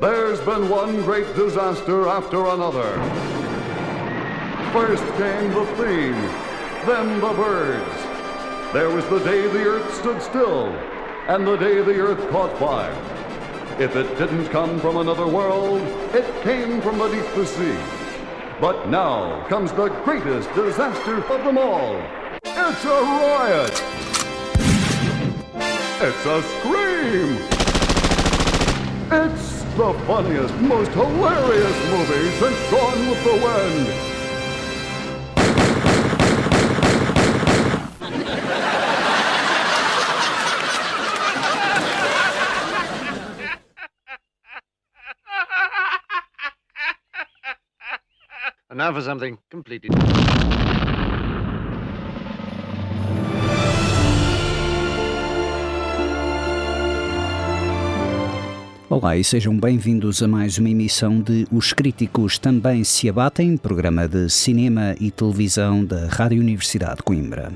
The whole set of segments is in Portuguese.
There's been one great disaster after another. First came the theme, then the birds. There was the day the earth stood still, and the day the earth caught fire. If it didn't come from another world, it came from beneath the sea. But now comes the greatest disaster of them all. It's a riot! It's a scream! It's the funniest, most hilarious movie since Gone with the Wind. And now for something completely. Olá e sejam bem-vindos a mais uma emissão de Os Críticos Também Se Abatem, programa de cinema e televisão da Rádio Universidade de Coimbra.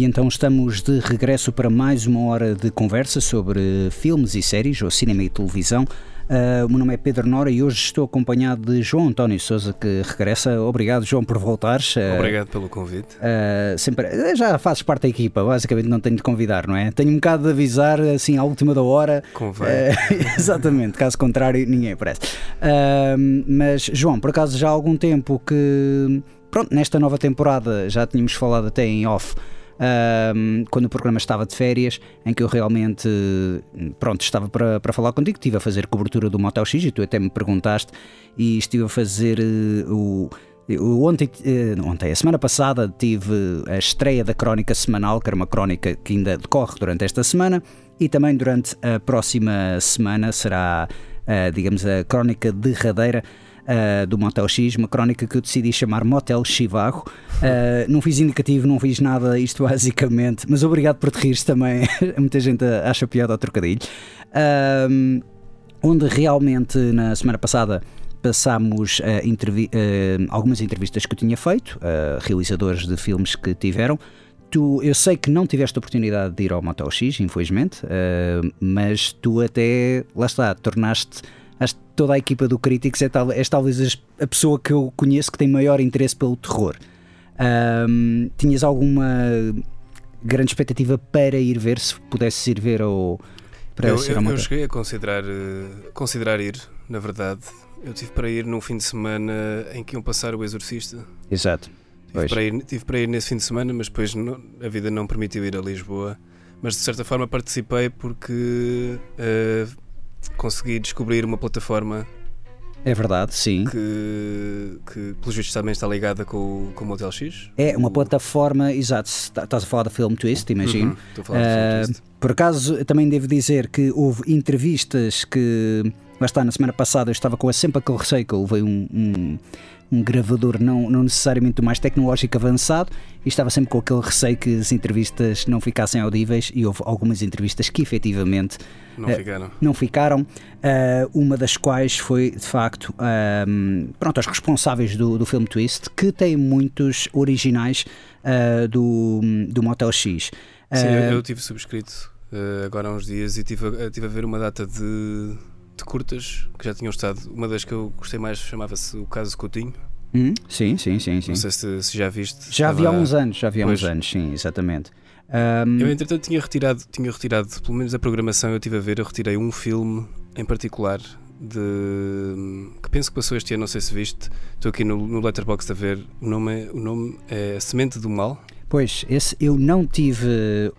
E então estamos de regresso para mais uma hora de conversa sobre filmes e séries, ou cinema e televisão. Uh, o meu nome é Pedro Nora e hoje estou acompanhado de João António Souza, que regressa. Obrigado, João, por voltares. Uh, Obrigado pelo convite. Uh, sempre, já fazes parte da equipa, basicamente não tenho de convidar, não é? Tenho um bocado de avisar assim à última da hora. Convém. exatamente, caso contrário, ninguém aparece. mas, João, por acaso já há algum tempo que. Pronto, nesta nova temporada já tínhamos falado até em off um, quando o programa estava de férias, em que eu realmente, pronto, estava para, para falar contigo, estive a fazer cobertura do Motel X e tu até me perguntaste e estive a fazer uh, o. Ontem, uh, ontem, a semana passada, tive a estreia da crónica semanal, que era uma crónica que ainda decorre durante esta semana, e também durante a próxima semana será, uh, digamos, a crónica derradeira uh, do Motel X, uma crónica que eu decidi chamar Motel Chivarro. Uh, não fiz indicativo, não fiz nada, isto basicamente, mas obrigado por te rires também. Muita gente acha piada ao trocadilho. Onde realmente na semana passada passámos uh, entrevi uh, algumas entrevistas que eu tinha feito, uh, realizadores de filmes que tiveram. Tu, eu sei que não tiveste a oportunidade de ir ao Motel X, infelizmente, mas tu até, lá está, tornaste acho que toda a equipa do Críticos é, tal, és talvez a pessoa que eu conheço que tem maior interesse pelo terror. Um, tinhas alguma grande expectativa para ir ver, se pudesses ir ver ou para eu, eu, eu cheguei a considerar, uh, considerar ir, na verdade. Eu tive para ir num fim de semana em que iam passar o Exorcista. Exato. Tive para, ir, tive para ir nesse fim de semana, mas depois não, a vida não permitiu ir a Lisboa. Mas de certa forma participei porque uh, consegui descobrir uma plataforma é verdade, sim. Que, que pelos vistos também está ligada com, com o Motel X. É uma o... plataforma, exato. Estás a falar da Film Twist, imagino. Uhum, estou a falar uh, Twist. Por acaso, também devo dizer que houve entrevistas que. Lá está, na semana passada eu estava com sempre aquele receio que eu levei um, um um gravador não, não necessariamente o mais tecnológico avançado e estava sempre com aquele receio que as entrevistas não ficassem audíveis e houve algumas entrevistas que efetivamente não uh, ficaram. Não ficaram uh, uma das quais foi de facto um, pronto, os responsáveis do, do filme Twist que tem muitos originais uh, do, do Motel X. Sim, eu, eu tive subscrito agora há uns dias e tive a, tive a ver uma data de de curtas que já tinham estado. Uma das que eu gostei mais chamava-se O Caso Coutinho. Hum, sim, sim, sim, sim. Não sei se, se já viste. Já havia há uns anos, já havia há uns anos, sim, exatamente. Um... Eu, entretanto, tinha retirado, tinha retirado, pelo menos a programação eu estive a ver, eu retirei um filme em particular de que penso que passou este ano, não sei se viste. Estou aqui no, no Letterboxd a ver. O nome, é, o nome é Semente do Mal. Pois, esse eu não tive,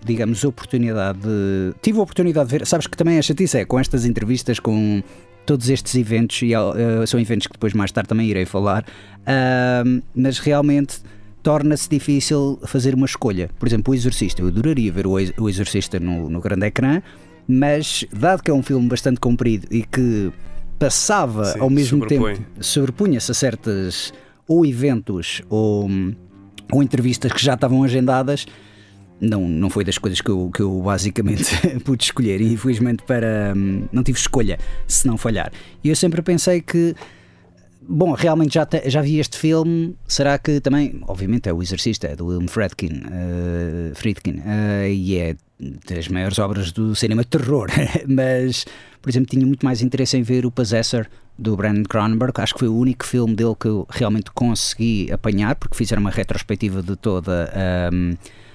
digamos, oportunidade de. Tive a oportunidade de ver. Sabes que também a chatice é com estas entrevistas, com todos estes eventos, e uh, são eventos que depois mais tarde também irei falar, uh, mas realmente torna-se difícil fazer uma escolha. Por exemplo, o Exorcista. Eu adoraria ver o Exorcista no, no grande ecrã, mas dado que é um filme bastante comprido e que passava Sim, ao mesmo sobrepõe. tempo, sobrepunha-se a certas ou eventos ou, ou entrevistas que já estavam agendadas, não, não foi das coisas que eu, que eu basicamente pude escolher. E infelizmente para hum, não tive escolha se não falhar. E eu sempre pensei que Bom, realmente já, te- já vi este filme. Será que também. Obviamente é o Exorcista, é do William Friedkin, eh, Friedkin eh, e é das maiores obras do cinema de terror. Mas, por exemplo, tinha muito mais interesse em ver o Possessor do Brandon Cronenberg. Acho que foi o único filme dele que eu realmente consegui apanhar, porque fizeram uma retrospectiva de toda ahm,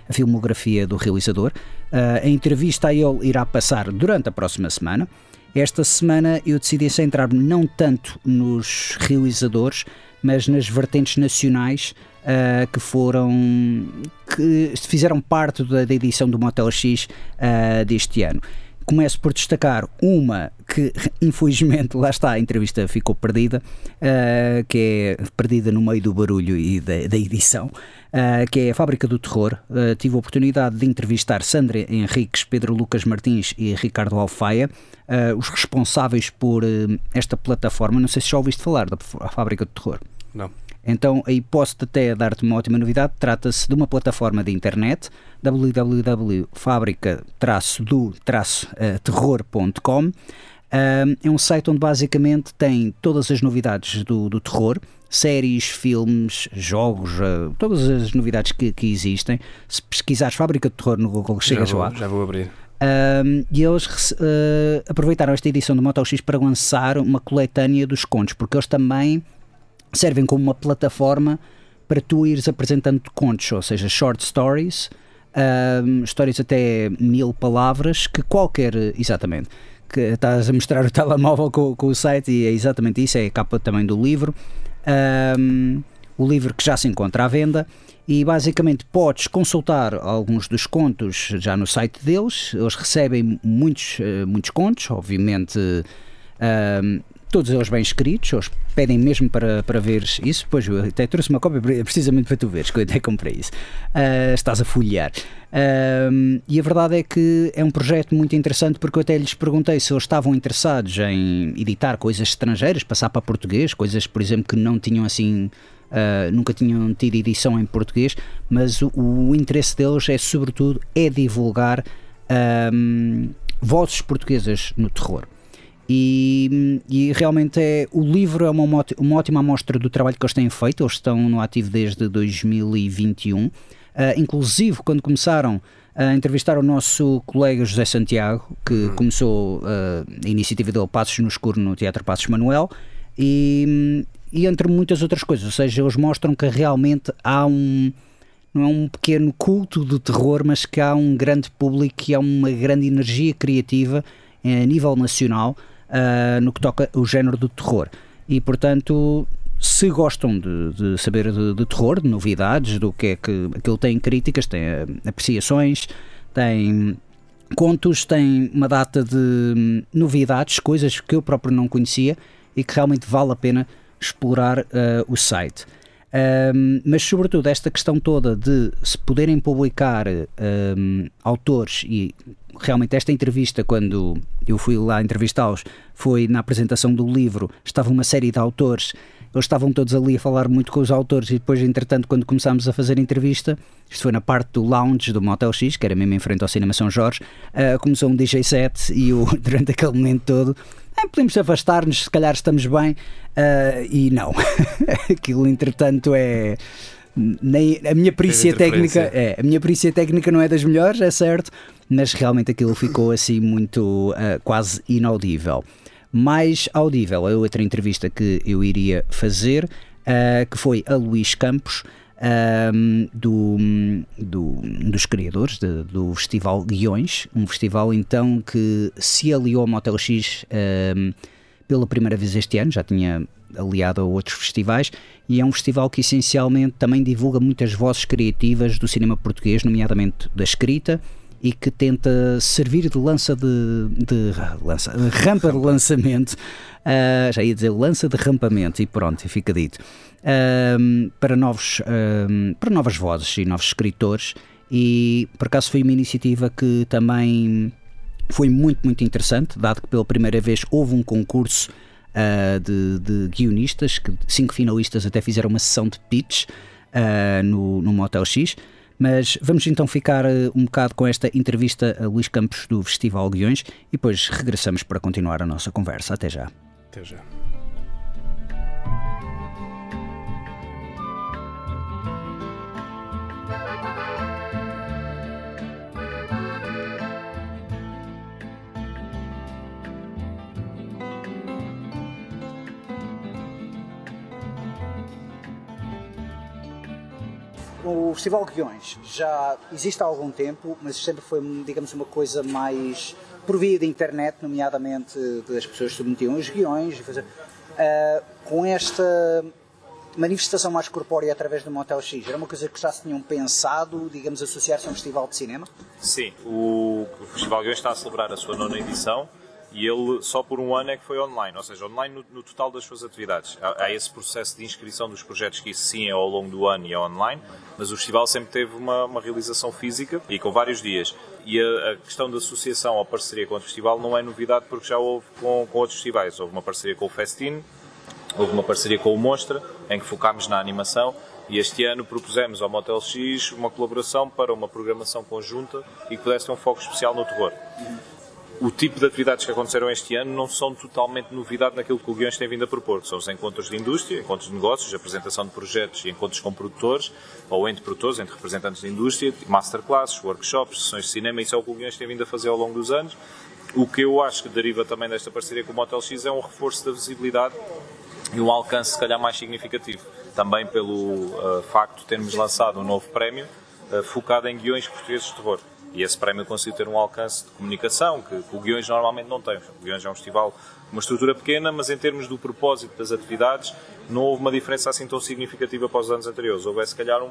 a filmografia do realizador. Ah, a entrevista a ele irá passar durante a próxima semana. Esta semana eu decidi centrar-me não tanto nos realizadores, mas nas vertentes nacionais ah, que foram que fizeram parte da, da edição do Motel X ah, deste ano. Começo por destacar uma que, infelizmente, lá está, a entrevista ficou perdida, ah, que é perdida no meio do barulho e da, da edição, ah, que é a Fábrica do Terror. Ah, tive a oportunidade de entrevistar Sandra Henriques, Pedro Lucas Martins e Ricardo Alfaia, os responsáveis por esta plataforma. Não sei se já ouviste falar da Fábrica do Terror. Não. Então aí posso até dar-te uma ótima novidade. Trata-se de uma plataforma de internet www.fabrica-do-terror.com É um site onde basicamente tem todas as novidades do, do terror, séries, filmes, jogos, ah, todas as novidades que, que existem. Se pesquisares Fábrica de Terror no Google, chegas já vou, lá. Já vou abrir. Um, e eles uh, aproveitaram esta edição do Moto X para lançar uma coletânea dos contos, porque eles também servem como uma plataforma para tu ires apresentando contos, ou seja, short stories, um, histórias até mil palavras, que qualquer. Exatamente. Que estás a mostrar o telemóvel com, com o site e é exatamente isso, é a capa também do livro. Um, o livro que já se encontra à venda e basicamente podes consultar alguns dos contos já no site deles. Eles recebem muitos, eh, muitos contos, obviamente ahm, todos eles bem escritos. Eles pedem mesmo para, para veres isso. Pois eu até trouxe uma cópia pre- precisamente para tu veres, que eu até comprei isso. Ah, estás a folhear. Ahm, e a verdade é que é um projeto muito interessante porque eu até lhes perguntei se eles estavam interessados em editar coisas estrangeiras, passar para português, coisas, por exemplo, que não tinham assim. ah, nunca tinham tido edição em português, mas o, o interesse deles é sobretudo é divulgar vozes portuguesas no terror. E, e realmente é, o livro é uma, uma óti- uma ótima amostra do trabalho que eles têm feito. Eles estão no ativo desde 2021. Ah, inclusive, quando começaram a entrevistar o nosso colega José Santiago, que começou ah, a iniciativa dele Passos no Escuro no Teatro Passos Manuel, e, e entre muitas outras coisas. Ou seja, eles mostram que realmente há um não é um pequeno culto do terror, mas que há um grande público e há uma grande energia criativa eh, a nível nacional ah, no que toca o género do terror. E portanto, se gostam de, de saber de, de terror, de novidades, do que é que aquilo tem críticas, tem ah, apreciações, tem contos, tem uma data de hum, novidades, coisas que eu próprio não conhecia e que realmente vale a pena explorar ah, o site. Um, mas sobretudo esta questão toda de se poderem publicar um, autores e realmente esta entrevista quando eu fui lá entrevistá-los foi na apresentação do livro. Estava uma série de autores. Eles estavam todos ali a falar muito com os autores e depois entretanto quando começámos a fazer entrevista isto foi na parte do lounge do Motel X que era mesmo em frente ao Cinema São Jorge uh, começou um DJ set e eu durante aquele momento todo "Ah, podemos afastar-nos, se calhar estamos bem. Ah, e não. Aquilo entretanto é nem, a minha perícia técnica é, a minha perícia técnica não é das melhores, é certo, mas realmente aquilo ficou assim muito ah, quase inaudível. Mais audível a outra entrevista que eu iria fazer, ah, que foi a Luís Campos, ahm, do, do- dos criadores de- do Festival Guiões, um festival então que se aliou ao Motel X ahm, pela primeira vez este ano, já tinha aliado a outros festivais, e é um festival que essencialmente também divulga muitas vozes criativas do cinema português, nomeadamente da escrita, e que tenta servir de lança de, de lança, rampa de lançamento, ah, já ia dizer lança de rampamento, e pronto, fica dito, ahm, para, novos, ahm, para novas vozes e novos escritores, e por acaso foi uma iniciativa que também foi muito, muito interessante, dado que pela primeira vez houve um concurso uh, de, de, guionistas, que cinco finalistas até fizeram uma sessão de pitch uh, no, no Motel X. Mas vamos então ficar uh, um bocado com esta entrevista a Luís Campos do Festival Guiões e depois regressamos para continuar a nossa conversa. Até já. Até já. O Festival Guiões já existe há algum tempo, mas sempre foi, digamos, uma coisa mais por via da internet, nomeadamente das pessoas que submetiam os guiões. Uh, com esta manifestação mais corpórea através do Motel X, era uma coisa que já se tinham pensado, digamos, associar-se a um festival de cinema? Sim, o, o Festival Guiões está a celebrar a sua nona edição e ele só por um ano é que foi online, ou seja, online no, no total das suas atividades. Há, há, esse processo de inscrição dos projetos que sim é ao longo do ano e é online, mas o festival sempre teve uma, uma realização física e com vários dias. E a, a, questão da associação ou parceria com o festival não é novidade porque já houve com, com outros festivais. Houve uma parceria com o Festin, houve uma parceria com o Monstra, em que focámos na animação e este ano propusemos ao Motel X uma colaboração para uma programação conjunta e que pudesse ter um foco especial no terror o tipo de atividades que aconteceram este ano não são totalmente novidade naquilo que o Guiões tem vindo a propor, são os encontros de indústria, encontros de negócios, apresentação de projetos e encontros com produtores, ou entre produtores, entre representantes de indústria, masterclasses, workshops, sessões de cinema, isso é o que o Guiões tem vindo a fazer ao longo dos anos. O que eu acho que deriva também desta parceria com o Motel X é um reforço da visibilidade e um alcance, se calhar, mais significativo. Também pelo uh, facto de termos lançado um novo prémio uh, focado em guiões portugueses de terror e esse prémio conseguiu ter um alcance de comunicação que, que o Guiões normalmente não tem. O Guiões é um festival uma estrutura pequena, mas em termos do propósito das atividades, não houve uma diferença assim tão significativa para os anos anteriores. Houve, se calhar, um,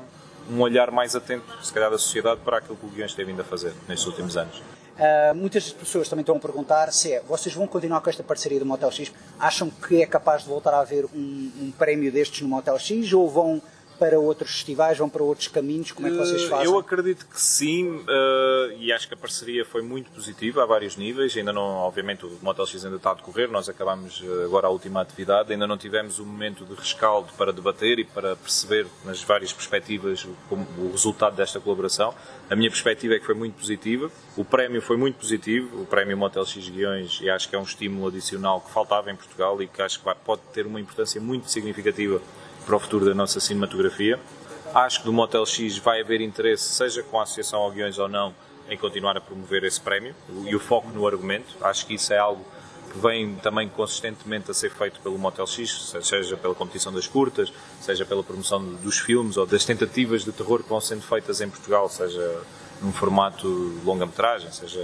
um olhar mais atento, se calhar, da sociedade para aquilo que o Guiões tem vindo a fazer nestes últimos anos. Uh, muitas pessoas também estão a perguntar se é, vocês vão continuar com esta parceria do Motel X? Acham que é capaz de voltar a haver um, um prémio destes no Motel X ou vão para outros festivais, vão para outros caminhos? Como é que vocês eh, fazem? Eu acredito que sim, uh, e acho que a parceria foi muito positiva a vários níveis. Ainda não, obviamente, o Motel X ainda está a decorrer, nós acabamos eh, agora a última atividade, ainda não tivemos o momento de rescaldo para debater e para perceber nas várias perspectivas o, o resultado desta colaboração. A minha perspectiva é que foi muito positiva, o prémio foi muito positivo, o prémio Motel X Guiões, e acho que é um estímulo adicional que faltava em Portugal e que acho que pode ter uma importância muito significativa para o futuro da nossa cinematografia. Acho que do Motel X vai haver interesse, seja com a Associação ao ou não, em continuar a promover esse prémio e o foco no argumento. Acho que isso é algo que vem também consistentemente a ser feito pelo Motel X, seja pela competição das curtas, seja pela promoção dos filmes ou das tentativas de terror que vão sendo feitas em Portugal, seja num formato longa-metragem, seja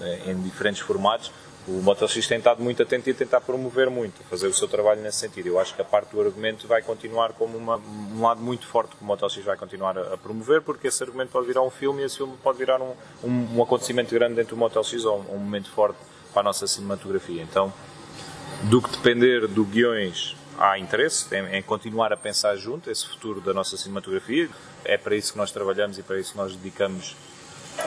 é, em diferentes formatos o X tem estado muito atento e tentar promover muito, fazer o seu trabalho nesse sentido. Eu acho que a parte do argumento vai continuar como uma, um lado muito forte que o X vai continuar a, a, promover, porque esse argumento pode virar um filme e esse filme pode virar um, um, um acontecimento grande dentro do X ou um, um, momento forte para a nossa cinematografia. Então, do que depender do guiões, há interesse em, em continuar a pensar junto esse futuro da nossa cinematografia. É para isso que nós trabalhamos e para isso que nós dedicamos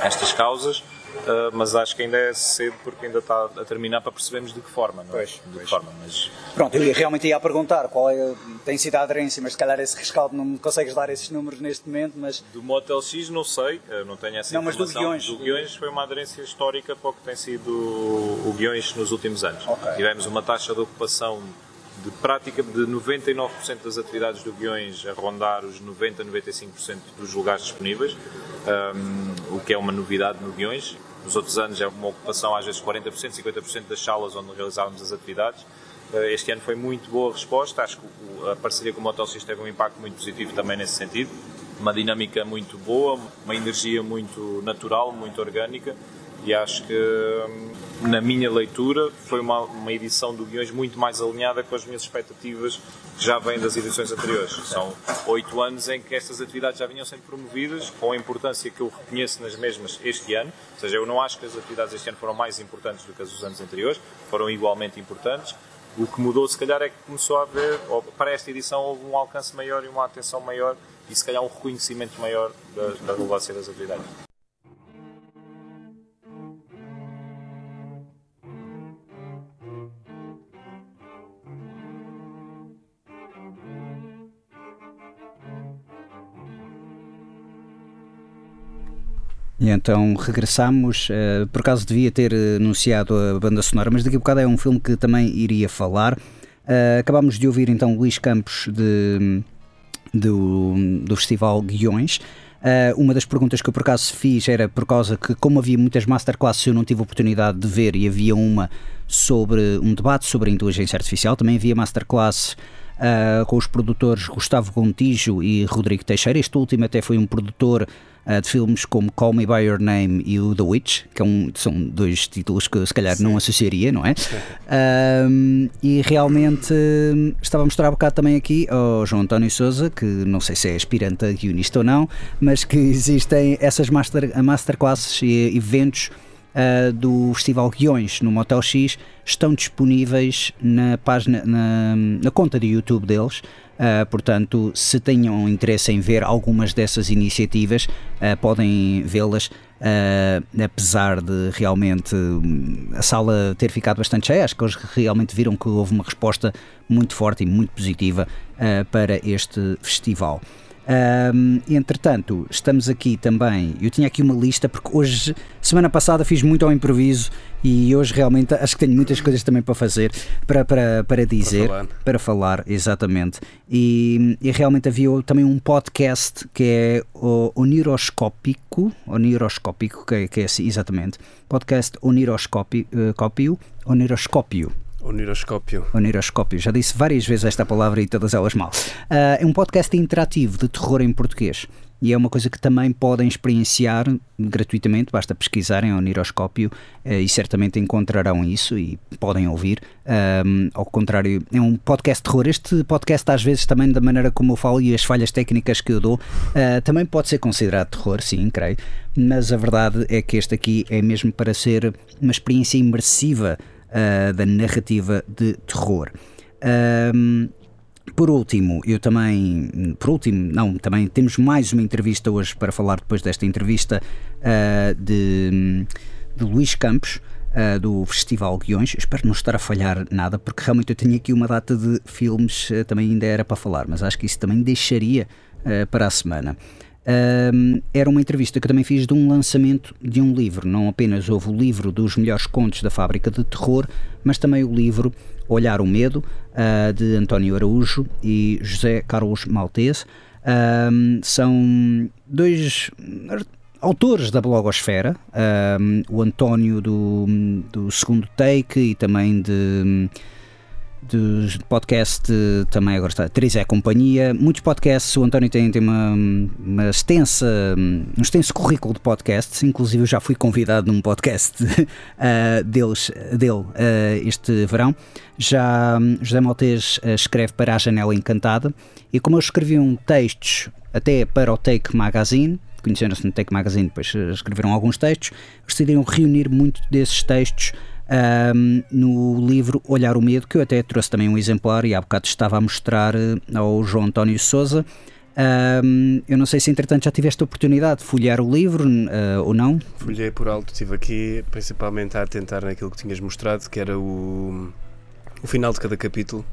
estas causas. Uh, mas acho que ainda é cedo porque ainda está a terminar para percebermos de que forma, não é? Pois, de pois. forma, mas... Pronto, eu realmente ia perguntar qual é, tem sido a aderência, mas se calhar esse rescaldo não me consegues dar esses números neste momento, mas... Do Motel X não sei, não tenho essa não, informação. Não, mas do Guiões... Do Guiões foi uma aderência histórica para o que tem sido o Guiões nos últimos anos. Okay. Tivemos uma taxa de ocupação de prática de 99% das atividades do Guiões a rondar os 90 95% dos lugares disponíveis, um, o que é uma novidade no Guiões. Nos outros anos é uma ocupação às vezes 40%, 50% das salas onde realizávamos as atividades. Uh, este ano foi muito boa a resposta, acho que a parceria com o Motociclo teve um impacto muito positivo também nesse sentido. Uma dinâmica muito boa, uma energia muito natural, muito orgânica e acho que hum, na minha leitura foi uma, uma edição do Guiões muito mais alinhada com as minhas expectativas que já vêm das edições anteriores. São oito anos em que estas atividades já vinham sendo promovidas com a importância que eu reconheço nas mesmas este ano, ou seja, eu não acho que as atividades este ano foram mais importantes do que as dos anos anteriores, foram igualmente importantes. O que mudou, se calhar, é que começou a haver, para esta edição, houve um alcance maior e uma atenção maior e, se calhar, um reconhecimento maior da, da relevância das atividades. E então regressamos. Uh, por acaso devia ter anunciado a banda sonora, mas daqui a bocado é um filme que também iria falar. Uh, acabámos de ouvir então Luís Campos de, do, do Festival Guiões. Uh, uma das perguntas que eu por acaso fiz era por causa que, como havia muitas masterclasses, eu não tive oportunidade de ver e havia uma sobre um debate sobre a inteligência artificial. Também havia masterclass uh, com os produtores Gustavo Gontijo e Rodrigo Teixeira. Este último até foi um produtor de filmes como Call Me By Your Name e o The Witch, que é um, são dois títulos que se calhar Sim. não associaria, não é? Uh, e realmente estava a mostrar um bocado também aqui ao João António Souza, que não sei se é aspirante a guionista ou não, mas que existem essas master, masterclasses e eventos uh, do Festival Guiões no Motel X estão disponíveis na página, na, na conta de YouTube deles. Uh, portanto, se tenham interesse em ver algumas dessas iniciativas, uh, podem vê-las. Uh, apesar de realmente hum, a sala ter ficado bastante cheia, acho que eles realmente viram que houve uma resposta muito forte e muito positiva para este festival. Um, entretanto, estamos aqui também. Eu tinha aqui uma lista, porque hoje, semana passada, fiz muito ao improviso e hoje realmente acho que tenho muitas coisas também para fazer, para, para, para dizer, para falar, para falar exatamente. E, e, realmente havia também um podcast que é o Oniroscópico, Oniroscópico, que é, que é assim, exatamente, podcast Oniroscópio, uh, Oniroscópio Oniroscópio. Oniroscópio. Já disse várias vezes esta palavra e todas elas mal. Uh, é um podcast interativo de terror em português. E é uma coisa que também podem experienciar gratuitamente, basta pesquisarem Oniroscópio uh, e certamente encontrarão isso e podem ouvir. Um, ao contrário, é um podcast de terror. Este podcast, às vezes, também da maneira como eu falo e as falhas técnicas que eu dou, uh, também pode ser considerado terror, sim, creio. Mas a verdade é que este aqui é mesmo para ser uma experiência imersiva uh, da narrativa de terror. Um, por último, eu também, por último, não, também temos mais uma entrevista hoje para falar depois desta entrevista uh, de, de Luís Campos, uh, do Festival Guiões. Espero não estar a falhar nada, porque realmente eu tenho aqui uma data de filmes, uh, também ainda era para falar, mas acho que isso também deixaria para a semana. Um, era uma entrevista que eu também fiz de um lançamento de um livro. Não apenas houve o livro dos melhores contos da fábrica de terror, mas também o livro Olhar o Medo, uh, de António Araújo e José Carlos Maltese. Um, são dois autores da blogosfera, um, o António do, do segundo take e também de podcast também agora está Três é Companhia, muitos podcasts, o António tem, tem uma, uma extensa, um extenso currículo de podcasts, inclusive eu já fui convidado num podcast uh, deles, dele uh, este verão. Já José Maltês escreve para a Janela Encantada. E como eu escrevi um textos até para o Take Magazine, conheceram-se no Take Magazine, depois escreveram alguns textos, decidiram reunir muito desses textos um, no livro Olhar o Medo, que eu até trouxe também um exemplar e há bocado estava a mostrar eh, ao João António Souza. Um, eu não sei se entretanto já tiveste a oportunidade de folhear o livro uh, ou não. Folhei por alto, estive aqui principalmente a tentar naquilo que tinhas mostrado, que era o, o final de cada capítulo.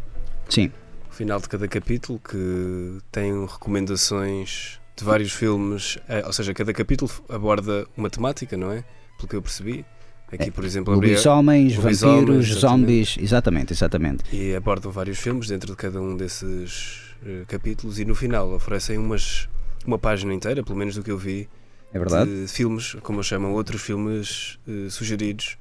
Sim. O final de cada capítulo que tem recomendações de vários filmes, eh, ou seja, cada capítulo aborda uma temática, não é? Pelo que eu percebi. Aqui, por exemplo, lobisomens, vampiros, zombies, exatamente, exatamente. E abordam vários filmes dentro de cada um desses uh, capítulos e no final oferecem umas, uma página inteira, pelo menos do que eu vi, é verdade? de filmes, como eu chamo, outros filmes uh, sugeridos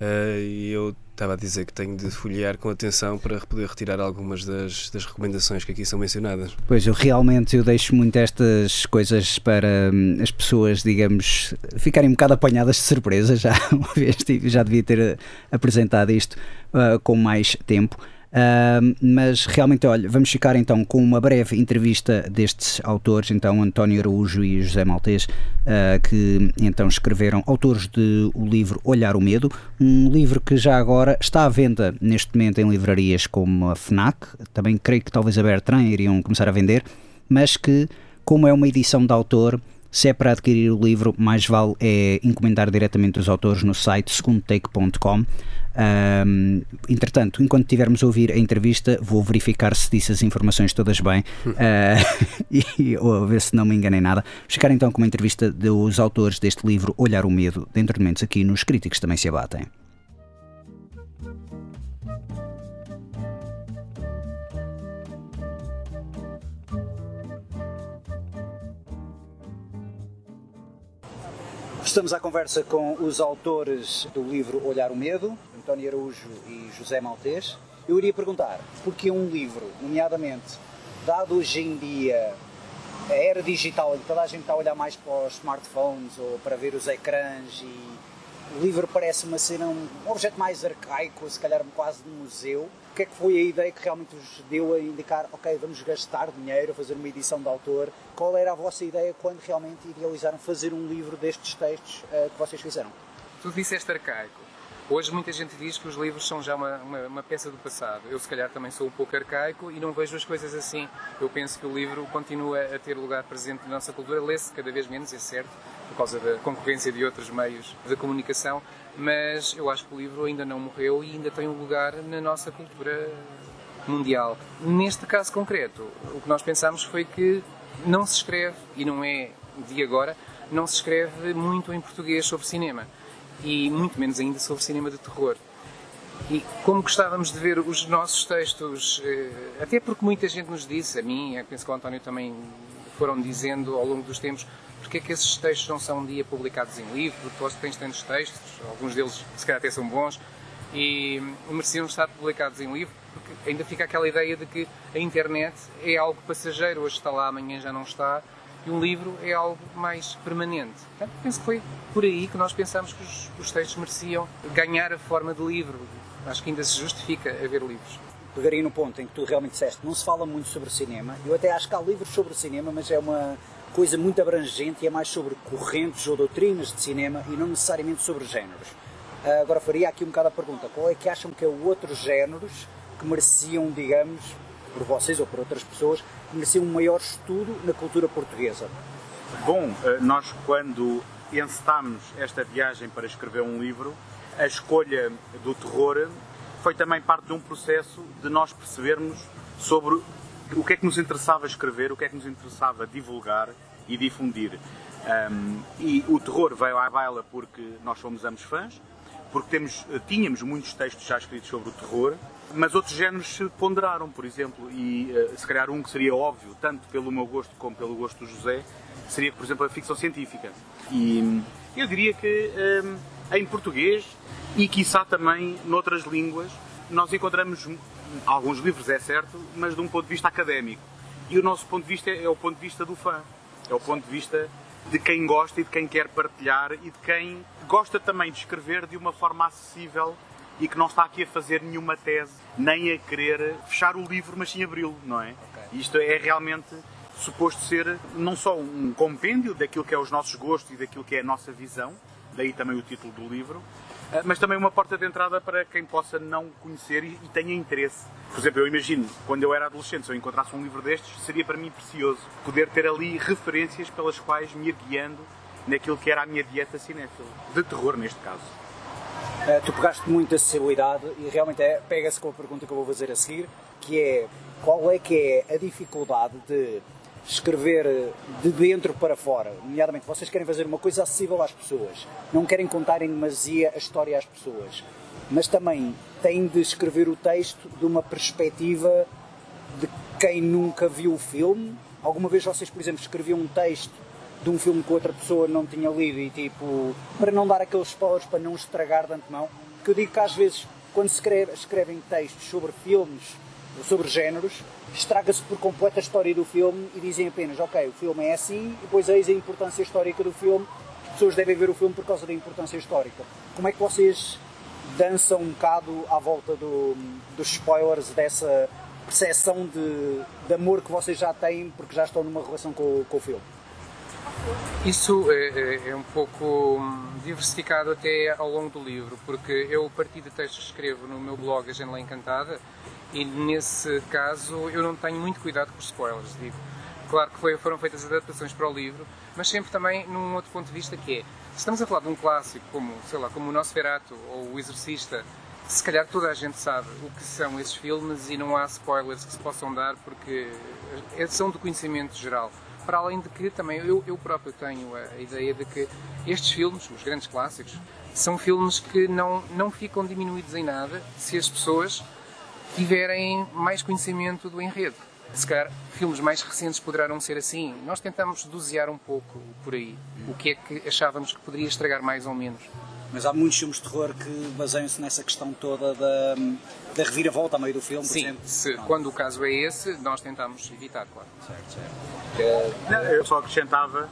Uh, e eu estava a dizer que tenho de folhear com atenção para poder retirar algumas das, das, recomendações que aqui são mencionadas. Pois, eu realmente eu deixo muito estas coisas para hum, as pessoas, digamos, ficarem um bocado apanhadas de surpresa. Já uma vez já devia ter eh, apresentado isto uh, com mais tempo. Uh, mas realmente, olha, vamos ficar então com uma breve entrevista destes autores, então António Araújo e José Maltês, uh, que então escreveram, autores do livro Olhar o Medo, um livro que já agora está à venda neste momento em livrarias como a FNAC, também creio que talvez a Bertrand iriam começar a vender, mas que, como é uma edição de autor, se é para adquirir o livro, mais vale é encomendar diretamente os autores no site segundotake.com Um, entretanto, enquanto estivermos a ouvir a entrevista, vou verificar se disse as informações todas bem uh, e ou ver se não me enganei nada. Ficar então com uma entrevista dos autores deste livro Olhar o Medo, dentro de momentos aqui nos Críticos Também Se Abatem. Estamos à conversa com os autores do livro Olhar o Medo, António Araújo e José Maltês. Eu iria perguntar, porque um livro, nomeadamente, dado hoje em dia a era digital, em que toda a gente está a olhar mais para os smartphones ou para ver os ecrãs e o livro parece uma um, um objeto mais arcaico, se calhar quase de museu. Que é que foi a ideia que realmente vos deu a indicar, ok, vamos gastar dinheiro a fazer uma edição de autor? Qual era a vossa ideia quando realmente idealizaram fazer um livro destes textos uh, que vocês fizeram? Tu disseste arcaico. Hoje muita gente diz que os livros são já uma, uma, uma, peça do passado. Eu se calhar também sou um pouco arcaico e não vejo as coisas assim. Eu penso que o livro continua a ter lugar presente na nossa cultura, lê-se cada vez menos, é certo, por causa da concorrência de outros meios de comunicação, mas eu acho que o livro ainda não morreu e ainda tem um lugar na nossa cultura mundial. Neste caso concreto, o que nós pensamos foi que não se escreve, e não é de agora, não se escreve muito em português sobre cinema e muito menos ainda sobre cinema de terror. E como gostávamos de ver os nossos textos, eh, até porque muita gente nos disse, a mim, eu penso que o António também foram dizendo ao longo dos tempos, porque é que esses textos não são um dia publicados em livro, tu tens tantos textos, alguns deles se calhar até são bons, e mereciam estar publicados em livro, porque ainda fica aquela ideia de que a internet é algo passageiro, hoje está lá, amanhã já não está, e um livro é algo mais permanente. Portanto, penso que foi por aí que nós pensámos que os, os textos mereciam ganhar a forma de livro. Acho que ainda se justifica haver livros. Pegaria no ponto em que tu realmente disseste, não se fala muito sobre cinema. Eu até acho que há livros sobre cinema, mas é uma coisa muito abrangente e é mais sobre correntes ou doutrinas de cinema e não necessariamente sobre géneros. Ah, agora faria aqui um bocado a pergunta: qual é que acham que é outros géneros que mereciam, digamos, por vocês ou por outras pessoas, mereciam um maior estudo na cultura portuguesa? Bom, eh, nós quando encetámos esta viagem para escrever um livro, a escolha do terror foi também parte de um processo de nós percebermos sobre o que é que nos interessava escrever, o que é que nos interessava divulgar e difundir. Um, e o terror veio à baila porque nós somos ambos fãs, porque temos, eh, tínhamos muitos textos já escritos sobre o terror, mas outros géneros se ponderaram, por exemplo, e uh, se calhar um que seria óbvio, tanto pelo meu gosto como pelo gosto do José, seria, por exemplo, a ficção científica. E eu diria que um, em português e, quiçá, também noutras línguas, nós encontramos alguns livros, é certo, mas de um ponto de vista académico. E o nosso ponto de vista é, é o ponto de vista do fã, é o ponto de vista de quem gosta e de quem quer partilhar e de quem gosta também de escrever de uma forma acessível e que não está aqui a fazer nenhuma tese, nem a querer fechar o livro, mas sim abri-lo, não é? Okay. Isto é realmente suposto ser não só um compêndio daquilo que é os nossos gostos e daquilo que é a nossa visão, daí também o título do livro, mas também uma porta de entrada para quem possa não conhecer e, tenha interesse. Por exemplo, eu imagino, quando eu era adolescente, se eu encontrasse um livro destes, seria para mim precioso poder ter ali referências pelas quais me guiando naquilo que era a minha dieta cinéfila, de terror neste caso. Uh, tu pegaste muita acessibilidade e realmente é, pega-se com a pergunta que eu vou fazer a seguir, que é qual é que é a dificuldade de escrever de dentro para fora, nomeadamente vocês querem fazer uma coisa acessível às pessoas, não querem contar em demasia a história às pessoas, mas também têm de escrever o texto de uma perspectiva de quem nunca viu o filme. Alguma vez vocês, por exemplo, escreviam um texto de um filme que outra pessoa não tinha lido e tipo, para não dar aqueles spoilers, para não estragar de antemão, que eu digo que às vezes quando se escreve, escrevem textos sobre filmes sobre géneros, estraga-se por completo a história do filme e dizem apenas, ok, o filme é assim, e depois eis a importância histórica do filme, as pessoas devem ver o filme por causa da importância histórica. Como é que vocês dançam um bocado à volta do, dos spoilers, dessa percepção de, de amor que vocês já têm porque já estão numa relação com, com o filme? Isso é, é, é, um pouco hum, diversificado até ao longo do livro, porque eu, a partir de textos que escrevo no meu blog A Janela Encantada, e nesse caso eu não tenho muito cuidado com os spoilers, digo. Claro que foi, foram feitas adaptações para o livro, mas sempre também num outro ponto de vista que é, se estamos a falar de um clássico como, sei lá, como o Nosferatu ou o Exorcista, se calhar toda a gente sabe o que são esses filmes e não há spoilers que se possam dar porque eh, são do conhecimento geral. Para além de que também eu, eu próprio tenho a ideia de que estes filmes, os grandes clássicos, são filmes que não, não ficam diminuídos em nada se as pessoas tiverem mais conhecimento do enredo. Se calhar filmes mais recentes poderão ser assim. Nós tentamos dosear um pouco por aí o que é que achávamos que poderia estragar mais ou menos. Mas há muitos filmes de terror que baseiam-se nessa questão toda da, da reviravolta a meio do filme, Sim, exemplo. Se, quando o caso é esse, nós tentamos evitar, claro. Certo, certo. Não, eu só acrescentava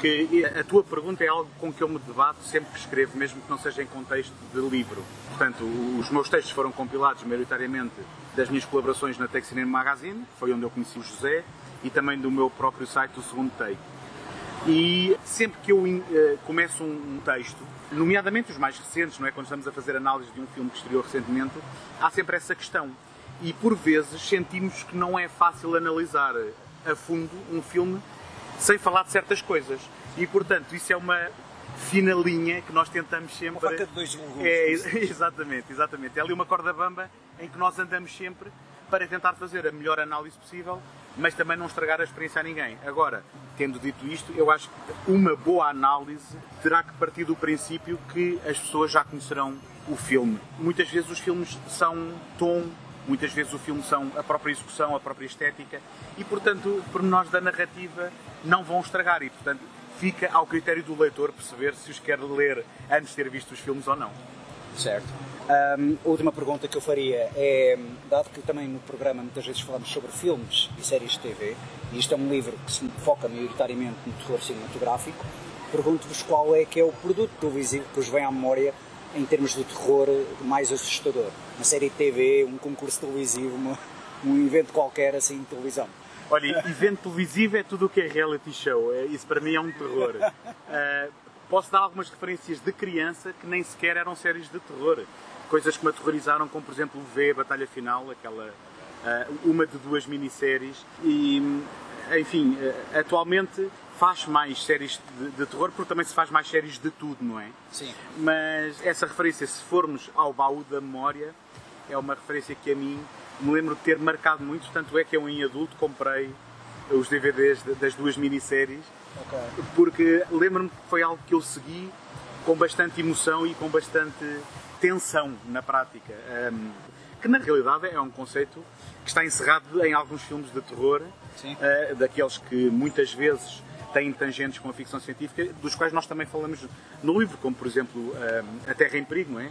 que a tua pergunta é algo com que eu me debato sempre que escrevo, mesmo que não seja em contexto de livro. Portanto, os meus textos foram compilados maioritariamente das minhas colaborações na Tech Cinema Magazine, foi onde eu conheci o José, e também do meu próprio site, o Segundo Take. E sempre que eu uh, começo um texto, nomeadamente os mais recentes, não é? quando estamos a fazer análise de um filme que estreou recentemente, há sempre essa questão. E por vezes sentimos que não é fácil analisar a fundo um filme sem falar de certas coisas. E portanto, isso é uma fina linha que nós tentamos sempre. Uma faca de dois legumes. É, exatamente, exatamente. É ali uma corda bamba em que nós andamos sempre para tentar fazer a melhor análise possível, mas também não estragar a experiência a ninguém. Agora, tendo dito isto, eu acho que uma boa análise terá que partir do princípio que as pessoas já conhecerão o filme. Muitas vezes os filmes são tom, muitas vezes o filme são a própria execução, a própria estética e, portanto, pormenores da narrativa não vão estragar e, portanto, fica ao critério do leitor perceber se os quer ler antes de ter visto os filmes ou não. Certo. Um, a última pergunta que eu faria é, dado que também no programa muitas vezes falamos sobre filmes e séries de TV, e isto é um livro que se foca maioritariamente no terror cinematográfico, pergunto-vos qual é que é o produto televisivo que vos vem à memória em termos de terror mais assustador. Uma série de TV, um concurso televisivo, uma, um evento qualquer assim de televisão. Olha, evento televisivo é tudo o que é reality show. É, isso para mim é um terror. Uh, posso dar algumas referências de criança que nem sequer eram séries de terror. Coisas que me aterrorizaram, como por exemplo o V, a Batalha Final, aquela, uh, uma de duas minisséries. E, enfim, uh, atualmente faz mais séries de, de, terror porque também se faz mais séries de tudo, não é? Sim. Mas essa referência, se formos ao baú da memória, é uma referência que a mim me lembro de ter marcado muito, tanto é que eu em adulto comprei os DVDs das duas minisséries, okay. porque lembro-me que foi algo que eu segui com bastante emoção e com bastante tensão na prática. Um, que na realidade é um conceito que está encerrado em alguns filmes de terror, uh, daqueles que muitas vezes têm tangentes com a ficção científica, dos quais nós também falamos no livro, como por exemplo um, A Terra em Perigo, não é?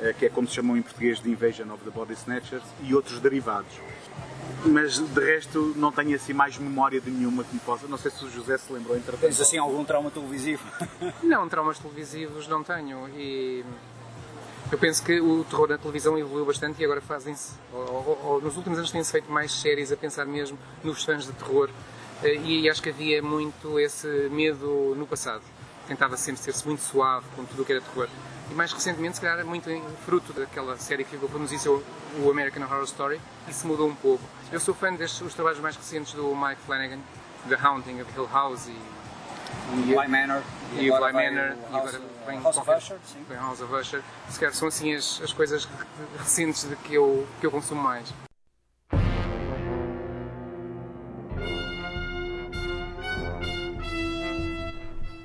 Eh, que é como se chamam em português de Invasion of the Body Snatchers, e outros derivados. Mas de resto não tenho assim mais memória de nenhuma que me possa. Não sei se o José se lembrou entretanto. Tens assim algum trauma televisivo? não, traumas televisivos não tenho. E eu penso que o terror na televisão evoluiu bastante e agora fazem-se. Nos últimos anos têm-se feito mais séries a pensar mesmo nos fãs de terror. Eh, e acho que havia muito esse medo no passado. Tentava sempre ser-se muito suave com tudo o que era terror e mais recentemente, se calhar, é muito fruto daquela série que ficou famosa, o American Horror Story, isso mudou um pouco. Eu sou fã destes trabalhos mais recentes do Mike Flanagan, The Haunting of Hill House e Bly Manor e o Bly Manor e agora vem House of Usher, sim. House of Usher. Se calhar são assim as, as coisas recentes de que eu, que eu consumo mais.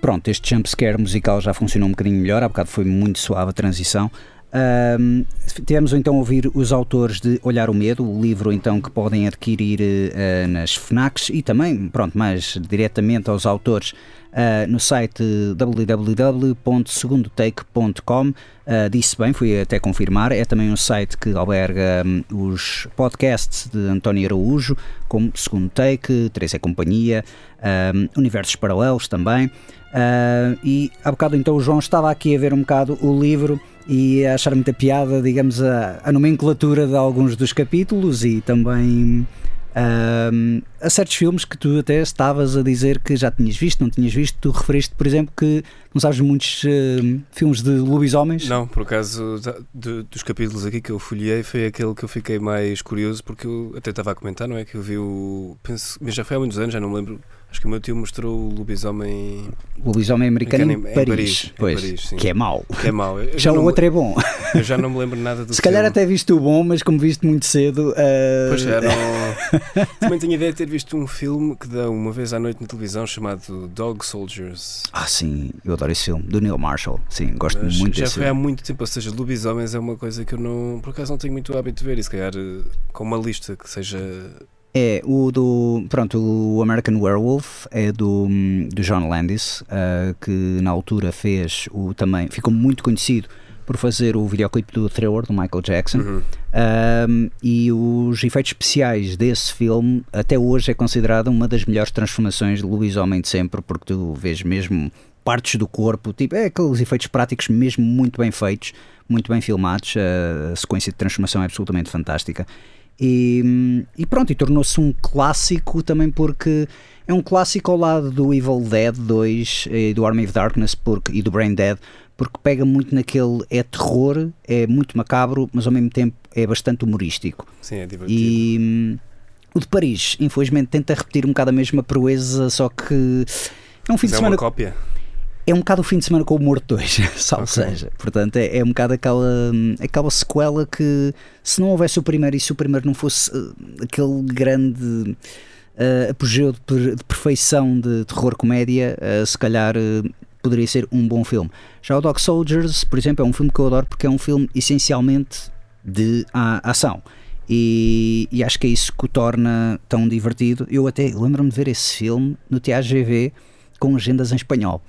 Pronto, este jumpscare musical já funcionou um bocadinho melhor, há bocado foi muito suave a transição. Um, tivemos então a ouvir os autores de Olhar o Medo, o livro então que podem adquirir uh, nas FNACs e também, pronto, mais diretamente aos autores uh, no site www.segundotake.com. Uh, disse bem, fui até confirmar. É também um site que alberga um, os podcasts de António Araújo, como Segundo Take, Três é Companhia, um, Universos Paralelos também. Uh, e há bocado então o João estava aqui a ver um bocado o livro e a achar muita piada, digamos, a, a nomenclatura de alguns dos capítulos e também uh, a certos filmes que tu até estavas a dizer que já tinhas visto, não tinhas visto. Tu referiste, por exemplo, que não sabes muitos uh, filmes de lobisomens? Não, por acaso, de, dos capítulos aqui que eu folhei, foi aquele que eu fiquei mais curioso, porque eu até estava a comentar, não é? Que eu vi o. Penso, mas já foi há muitos anos, já não me lembro Acho que o meu tio mostrou o lobisomem. O lobisomem americano em, em, Paris, Paris, em pois, Paris, que é mau. Que é mau. Eu Já o outro é bom. Eu já não me lembro nada do Se calhar filme. até viste o bom, mas como viste muito cedo. ah, Pois já não. Também tenho a ideia de ter visto um filme que dá uma vez à noite na televisão chamado Dog Soldiers. Ah, sim, eu adoro esse filme, do Neil Marshall. Sim, gosto Mas muito já desse foi há muito tempo, ou seja, lobisomens é uma coisa que eu não, por acaso não tenho muito hábito de ver e se calhar eh, com uma lista que seja É o do. Pronto, o American Werewolf é do, do John Landis, ah, que na altura fez o também. Ficou muito conhecido por fazer o videoclipe do Thriller do Michael Jackson. Uhum. Um, e os efeitos especiais desse filme até hoje é considerada uma das melhores transformações de lobisomem de sempre, porque tu vês mesmo partes do corpo, tipo, é aqueles efeitos práticos mesmo muito bem feitos, muito bem filmados, a sequência de transformação é absolutamente fantástica. E, e pronto, e tornou-se um clássico também porque é um clássico ao lado do Evil Dead 2 e do Army of Darkness porque, e do Brain Dead, porque pega muito naquele. é terror, é muito macabro, mas ao mesmo tempo é bastante humorístico. sim, é divertido. E hum, o de Paris, infelizmente, tenta repetir um bocado a mesma proeza, só que é um fim Mas de é semana. uma cópia. É um bocado o fim de semana com o Morto 2, salvo Ok. seja. Portanto, é, é um bocado aquela, aquela sequela que, se não houvesse o primeiro e se o primeiro não fosse eh, aquele grande eh, apogeu de, de perfeição de terror-comédia, eh, se calhar poderia ser um bom filme. Já o Dog Soldiers, por exemplo, é um filme que eu adoro porque é um filme essencialmente de a- ação. E, e acho que é isso que o torna tão divertido. Eu até lembro-me de ver esse filme no TAGV com agendas em espanhol.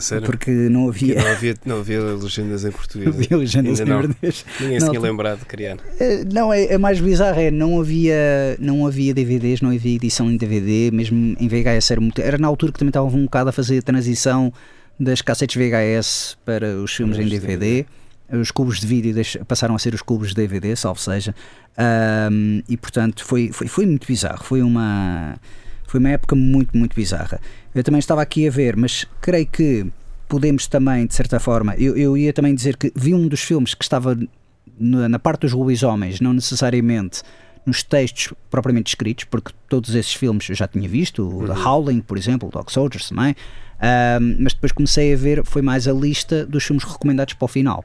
Sério. Porque não havia, não, havia, não havia legendas em português. havia legendas em Ainda não. português. Ninguém se Não, tinha lembrado de criar. Eh, Não, é, é mais bizarro, é, não havia, não havia DVDs, não havia edição em DVD, mesmo em VHS era muito. Era na altura que também estavam um bocado a fazer a transição das cassetes VHS para os filmes em DVD. Os cubos de vídeo passaram a ser os cubos de DVD, salvo seja. Ahm, e portanto foi, foi, foi muito bizarro. Foi uma, foi uma época muito, muito bizarra. Eu também estava aqui a ver, mas creio que podemos também, de certa forma, eu, eu ia também dizer que vi um dos filmes que estava na, na parte dos lobisomens, não necessariamente nos textos propriamente escritos, porque todos esses filmes eu já tinha visto, o The Howling, por exemplo, o Dog Soldiers também, ahm, mas depois comecei a ver, foi mais a lista dos filmes recomendados para o final.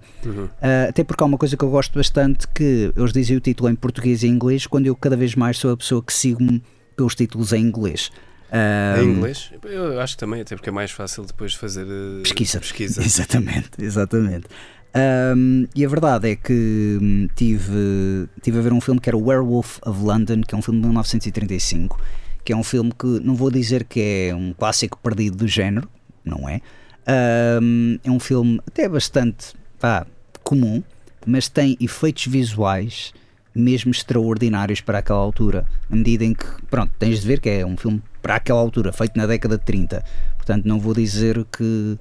Ah, até porque há uma coisa que eu gosto bastante, que eles dizem o título em português e inglês, quando eu cada vez mais sou a pessoa que sigo-me pelos títulos em inglês. Ahm, Em inglês? Eu acho que também, até porque é mais fácil depois fazer eh, pesquisa. pesquisa. Exatamente, exatamente. Ahm, e a verdade é que hum, tive, tive a ver um filme que era Werewolf of London, que é um filme de 1935, que é um filme que não vou dizer que é um clássico perdido do género, não é? Ahm, é um filme até bastante pá, comum, mas tem efeitos visuais mesmo extraordinários para aquela altura, à medida em que, pronto, tens de ver que é um filme para aquela altura, feito na década de 30. Portanto, não vou dizer que,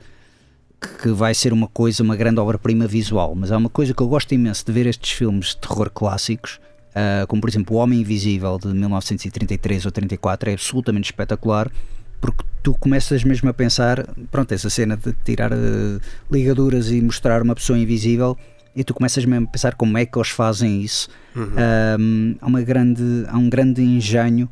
que vai ser uma coisa, uma grande obra-prima visual, mas há uma coisa que eu gosto imenso de ver estes filmes de terror clássicos, ah, como por exemplo O Homem Invisível de 1933 ou 34, é absolutamente espetacular. Porque tu começas mesmo a pensar, pronto, essa cena de tirar eh, ligaduras e mostrar uma pessoa invisível, e tu começas mesmo a pensar como é que eles fazem isso. Um, há, uma grande, há um grande engenho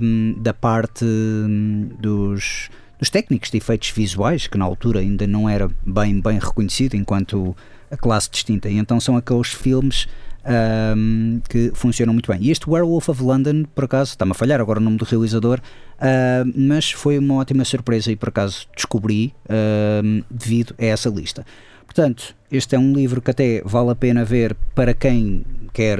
um, da parte hum, dos, dos técnicos de efeitos visuais, que na altura ainda não era bem, bem reconhecido enquanto a classe distinta. E então são aqueles filmes um, que funcionam muito bem. E este Werewolf of London, por acaso, está-me a falhar agora o nome do realizador, uh, mas foi uma ótima surpresa e por acaso descobri um, devido a essa lista. Portanto, este é um livro que até vale a pena ver para quem quer,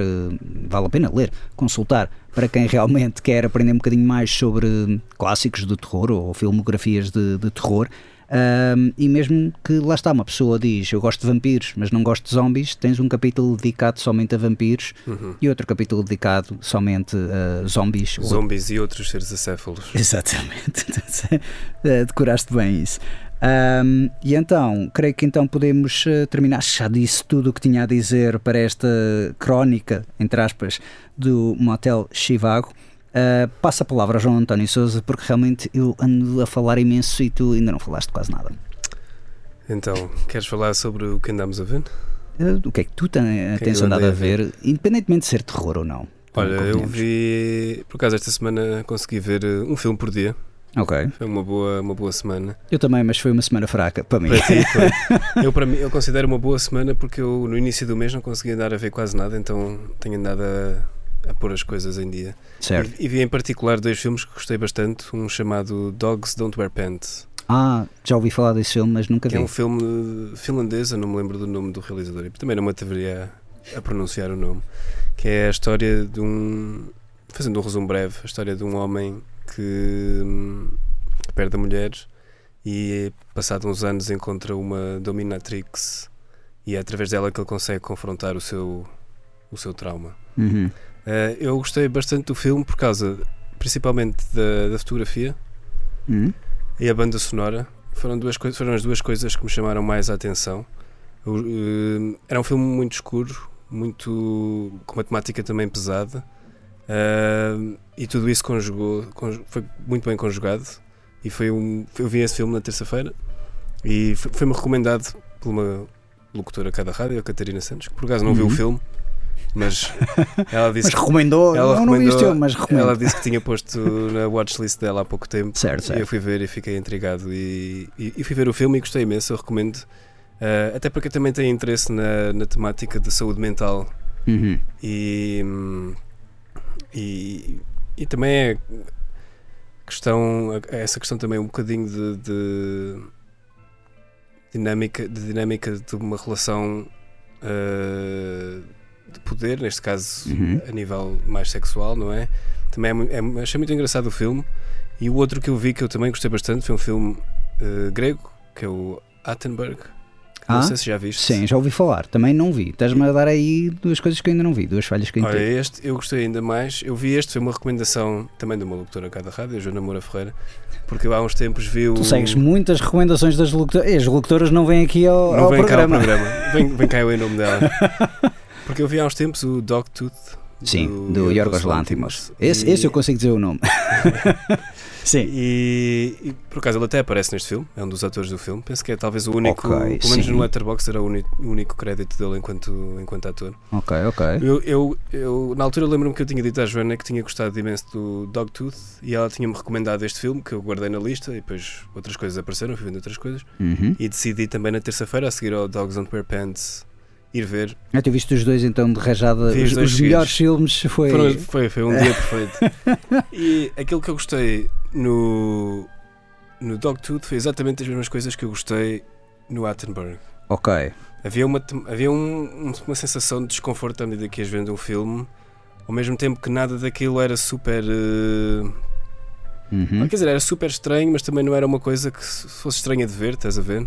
vale a pena ler, consultar, para quem realmente quer aprender um bocadinho mais sobre clássicos de terror ou filmografias de, de terror. Um, e mesmo que lá está, uma pessoa diz eu gosto de vampiros, mas não gosto de zombies, tens um capítulo dedicado somente a vampiros e outro capítulo dedicado somente a zombies. ou- Zombies e outros seres acéfalos. Exatamente, Eh, decoraste bem isso. Um, e então, creio que então podemos eh, terminar. Já disse tudo o que tinha a dizer para esta crónica, entre aspas, do Motel Chivago. Uh, passa a palavra ao João António Souza, porque realmente eu ando a falar imenso e tu ainda não falaste quase nada. Então, queres falar sobre o que andamos a ver? Uh, o que é que tu ten- tens eu andado a a ver? ver, independentemente de ser terror ou não? Olha, eu vi. Por acaso, esta semana consegui ver eh, um filme por dia. Ok. Foi uma boa, uma boa semana. Eu também, mas foi uma semana fraca para mim. Para ti, foi. eu, para mim, eu considero uma boa semana porque eu no início do mês não conseguia andar a ver quase nada, então tenho andado a, a pôr as coisas em dia. certo. E, e vi em particular dois filmes que gostei bastante, um chamado Dogs Don't Wear Pants, Ah, já ouvi falar desse filme, mas nunca que vi. é um filme finlandês, eu não me lembro do nome do realizador, e também não me atreveria a, a pronunciar o nome, que é a história de um, fazendo um resumo breve, a história de um homem que, que perde a mulher e passado uns anos encontra uma dominatrix e é através dela que ele consegue confrontar o seu, o seu trauma. Uhum. Eh, eu gostei bastante do filme por causa, principalmente da, da fotografia Uhum. e a banda sonora. Foram, duas coisas, foram as duas coisas que me chamaram mais a atenção. Eh, era um filme muito escuro, muito com uma temática também pesada. Eh, e tudo isso conjugou, conju- foi muito bem conjugado. E foi um, eu vi esse filme na terça-feira e foi- foi-me recomendado por uma locutora cá da rádio, a Catarina Santos, que por acaso não viu o Uhum. filme, mas ela disse Mas recomendou, ela não vi este recomendou- filme, mas recomendo. ela disse que tinha posto na watchlist dela há pouco tempo. Certo, E certo. eu fui ver e fiquei intrigado. E, e, e fui ver o filme e gostei imenso. Eu recomendo. eh, até porque eu também tenho interesse na, na temática de saúde mental Uhum. e, hum, e, e também é questão, é essa questão também um bocadinho de, de dinâmica, de dinâmica de uma relação eh, de poder, neste caso Uhum. a nível mais sexual, não é? Também é, é, achei muito engraçado o filme. E o outro que eu vi que eu também gostei bastante foi um filme eh, grego, que é o Attenberg. Não Ah, sei se já viste. Sim, já ouvi falar. Também não vi. Estás-me a dar aí duas coisas que eu ainda não vi, duas falhas que eu ainda Olha, este eu gostei ainda mais. Eu vi este, foi uma recomendação também de uma locutora cá da rádio, a Joana Moura Ferreira, porque eu há uns tempos vi o. Tu segues muitas recomendações das locutoras. As locutoras não vêm aqui ao, Não ao vem programa. cá ao programa. Vem, vem cá eu em nome dela. Porque eu vi há uns tempos o Dogtooth. Sim, do Yorgos Lanthimos. Esse, esse eu consigo dizer o nome. Sim. E, e, por acaso ele até aparece neste filme, é um dos atores do filme. Penso que é talvez o único, Ok, pelo menos sim. no Letterboxd era o uni- o único crédito dele enquanto, enquanto ator. Ok, ok. Eu, eu, eu, na altura lembro-me que eu tinha dito à Joana que tinha gostado imenso do Dogtooth e ela tinha-me recomendado este filme que eu guardei na lista e depois outras coisas apareceram, fui vendo outras coisas Uhum. e decidi também na terça-feira a seguir ao Dogs Don't Wear Pants ir ver. Ah, tu viste os dois então de rajada. Vi os Os, melhores filmes foi. Foram- foi, foi um dia perfeito. E aquilo que eu gostei no, no Dogtooth foi exatamente as mesmas coisas que eu gostei no Attenberg. Ok. Havia, uma, havia um- um- uma sensação de desconforto à medida que ias vendo um filme, ao mesmo tempo que nada daquilo era super. eh, Uhum. Quer dizer, era super estranho, mas também não era uma coisa que se fosse estranha de ver, estás a ver?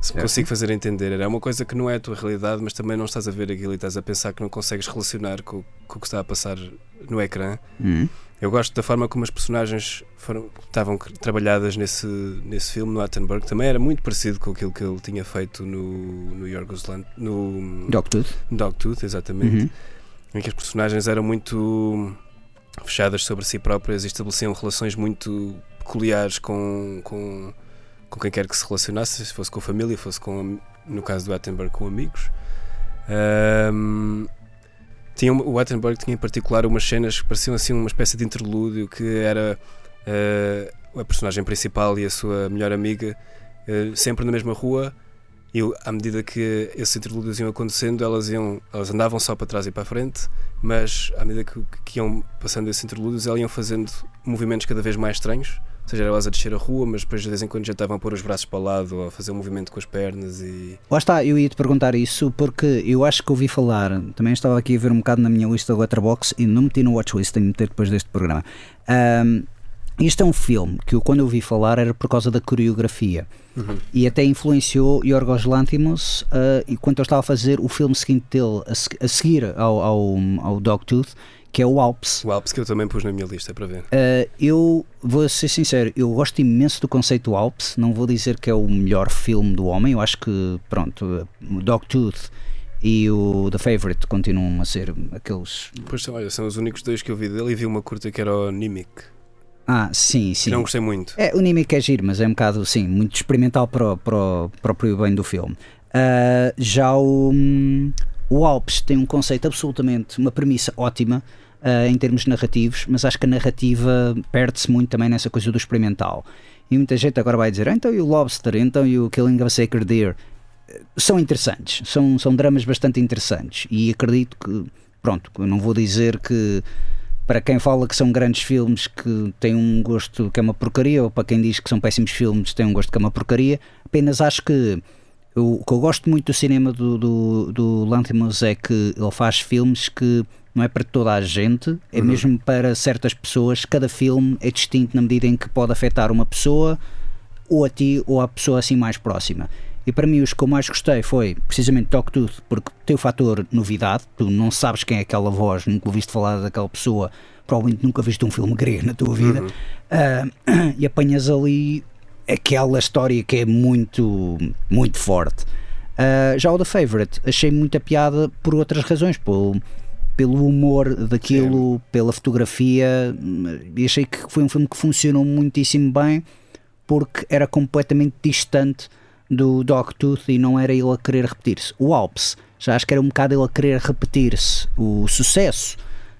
Se me Certo. consigo fazer entender. Era uma coisa que não é a tua realidade, mas também não estás a ver aquilo e estás a pensar que não consegues relacionar com, com o que está a passar no ecrã. Uhum. Eu gosto da forma como as personagens foram, estavam trabalhadas nesse, nesse filme, no Attenberg. Também era muito parecido com aquilo que ele tinha feito no, no Yorgos Land, no Dogtooth. Dogtooth, exatamente. Uhum. Em que as personagens eram muito fechadas sobre si próprias e estabeleciam relações muito peculiares com, com, com quem quer que se relacionasse, se fosse com a família, fosse com, no caso do Attenberg, com amigos. Ahm, tinha, um- o Attenberg tinha em particular umas cenas que pareciam assim uma espécie de interlúdio que era eh, a personagem principal e a sua melhor amiga eh, sempre na mesma rua e à medida que esses interlúdios iam acontecendo elas iam elas andavam só para trás e para a frente mas à medida que, que iam passando esses interlúdios elas iam fazendo movimentos cada vez mais estranhos ou seja, elas a descer a rua, mas depois de vez em quando já estavam a pôr os braços para o lado ou a fazer um movimento com as pernas e Lá está, eu ia te perguntar isso porque eu acho que ouvi falar, também estava aqui a ver um bocado na minha lista de Letterboxd e não meti no watchlist, tenho de meter depois deste programa. Ahm, isto é um filme que eu, quando ouvi falar era por causa da coreografia e até influenciou Yorgos Lanthimos ah, e quando eu estava a fazer o filme seguinte dele a, a seguir ao, ao, ao Dogtooth, que é o Alps. o Alps que eu também pus na minha lista para ver. Uh, eu vou ser sincero, eu gosto imenso do conceito Alps. Não vou dizer que é o melhor filme do homem. Eu acho que, pronto, o Dogtooth e o The Favorite continuam a ser aqueles. Pois olha, são os únicos dois que eu vi dele e vi uma curta que era o Nimic. Ah, sim, E sim. não gostei muito. É, o Nimic é giro, mas é um bocado, sim, muito experimental para, o- para o próprio bem do filme. Uh, já o, hum, o Alps tem um conceito absolutamente, uma premissa ótima. uh, em termos narrativos, mas acho que a narrativa perde-se muito também nessa coisa do experimental. E muita gente agora vai dizer, ah, então e o Lobster, então e o Killing of a Sacred Deer? São interessantes, são, são dramas bastante interessantes e acredito que, pronto, não vou dizer que para quem fala que são grandes filmes que têm um gosto que é uma porcaria, ou para quem diz que são péssimos filmes têm um gosto que é uma porcaria, apenas acho que eu, o que eu gosto muito do cinema do, do, do Lanthimos é que ele faz filmes que não é para toda a gente, é uhum. mesmo para certas pessoas. Cada filme é distinto na medida em que pode afetar uma pessoa, ou a ti, ou a pessoa assim mais próxima. E para mim, os que eu mais gostei foi precisamente Talk Tooth, porque tem o fator novidade, tu não sabes quem é aquela voz, nunca ouviste falar daquela pessoa, provavelmente nunca viste um filme grego na tua vida, uhum. uh, e apanhas ali aquela história que é muito, muito forte. Uh, já o The Favorite, achei muita piada por outras razões, pelo, pelo humor daquilo, Sim. pela fotografia, e achei que foi um filme que funcionou muitíssimo bem porque era completamente distante do Dogtooth e não era ele a querer repetir-se. O Alps, já acho que era um bocado ele a querer repetir-se o sucesso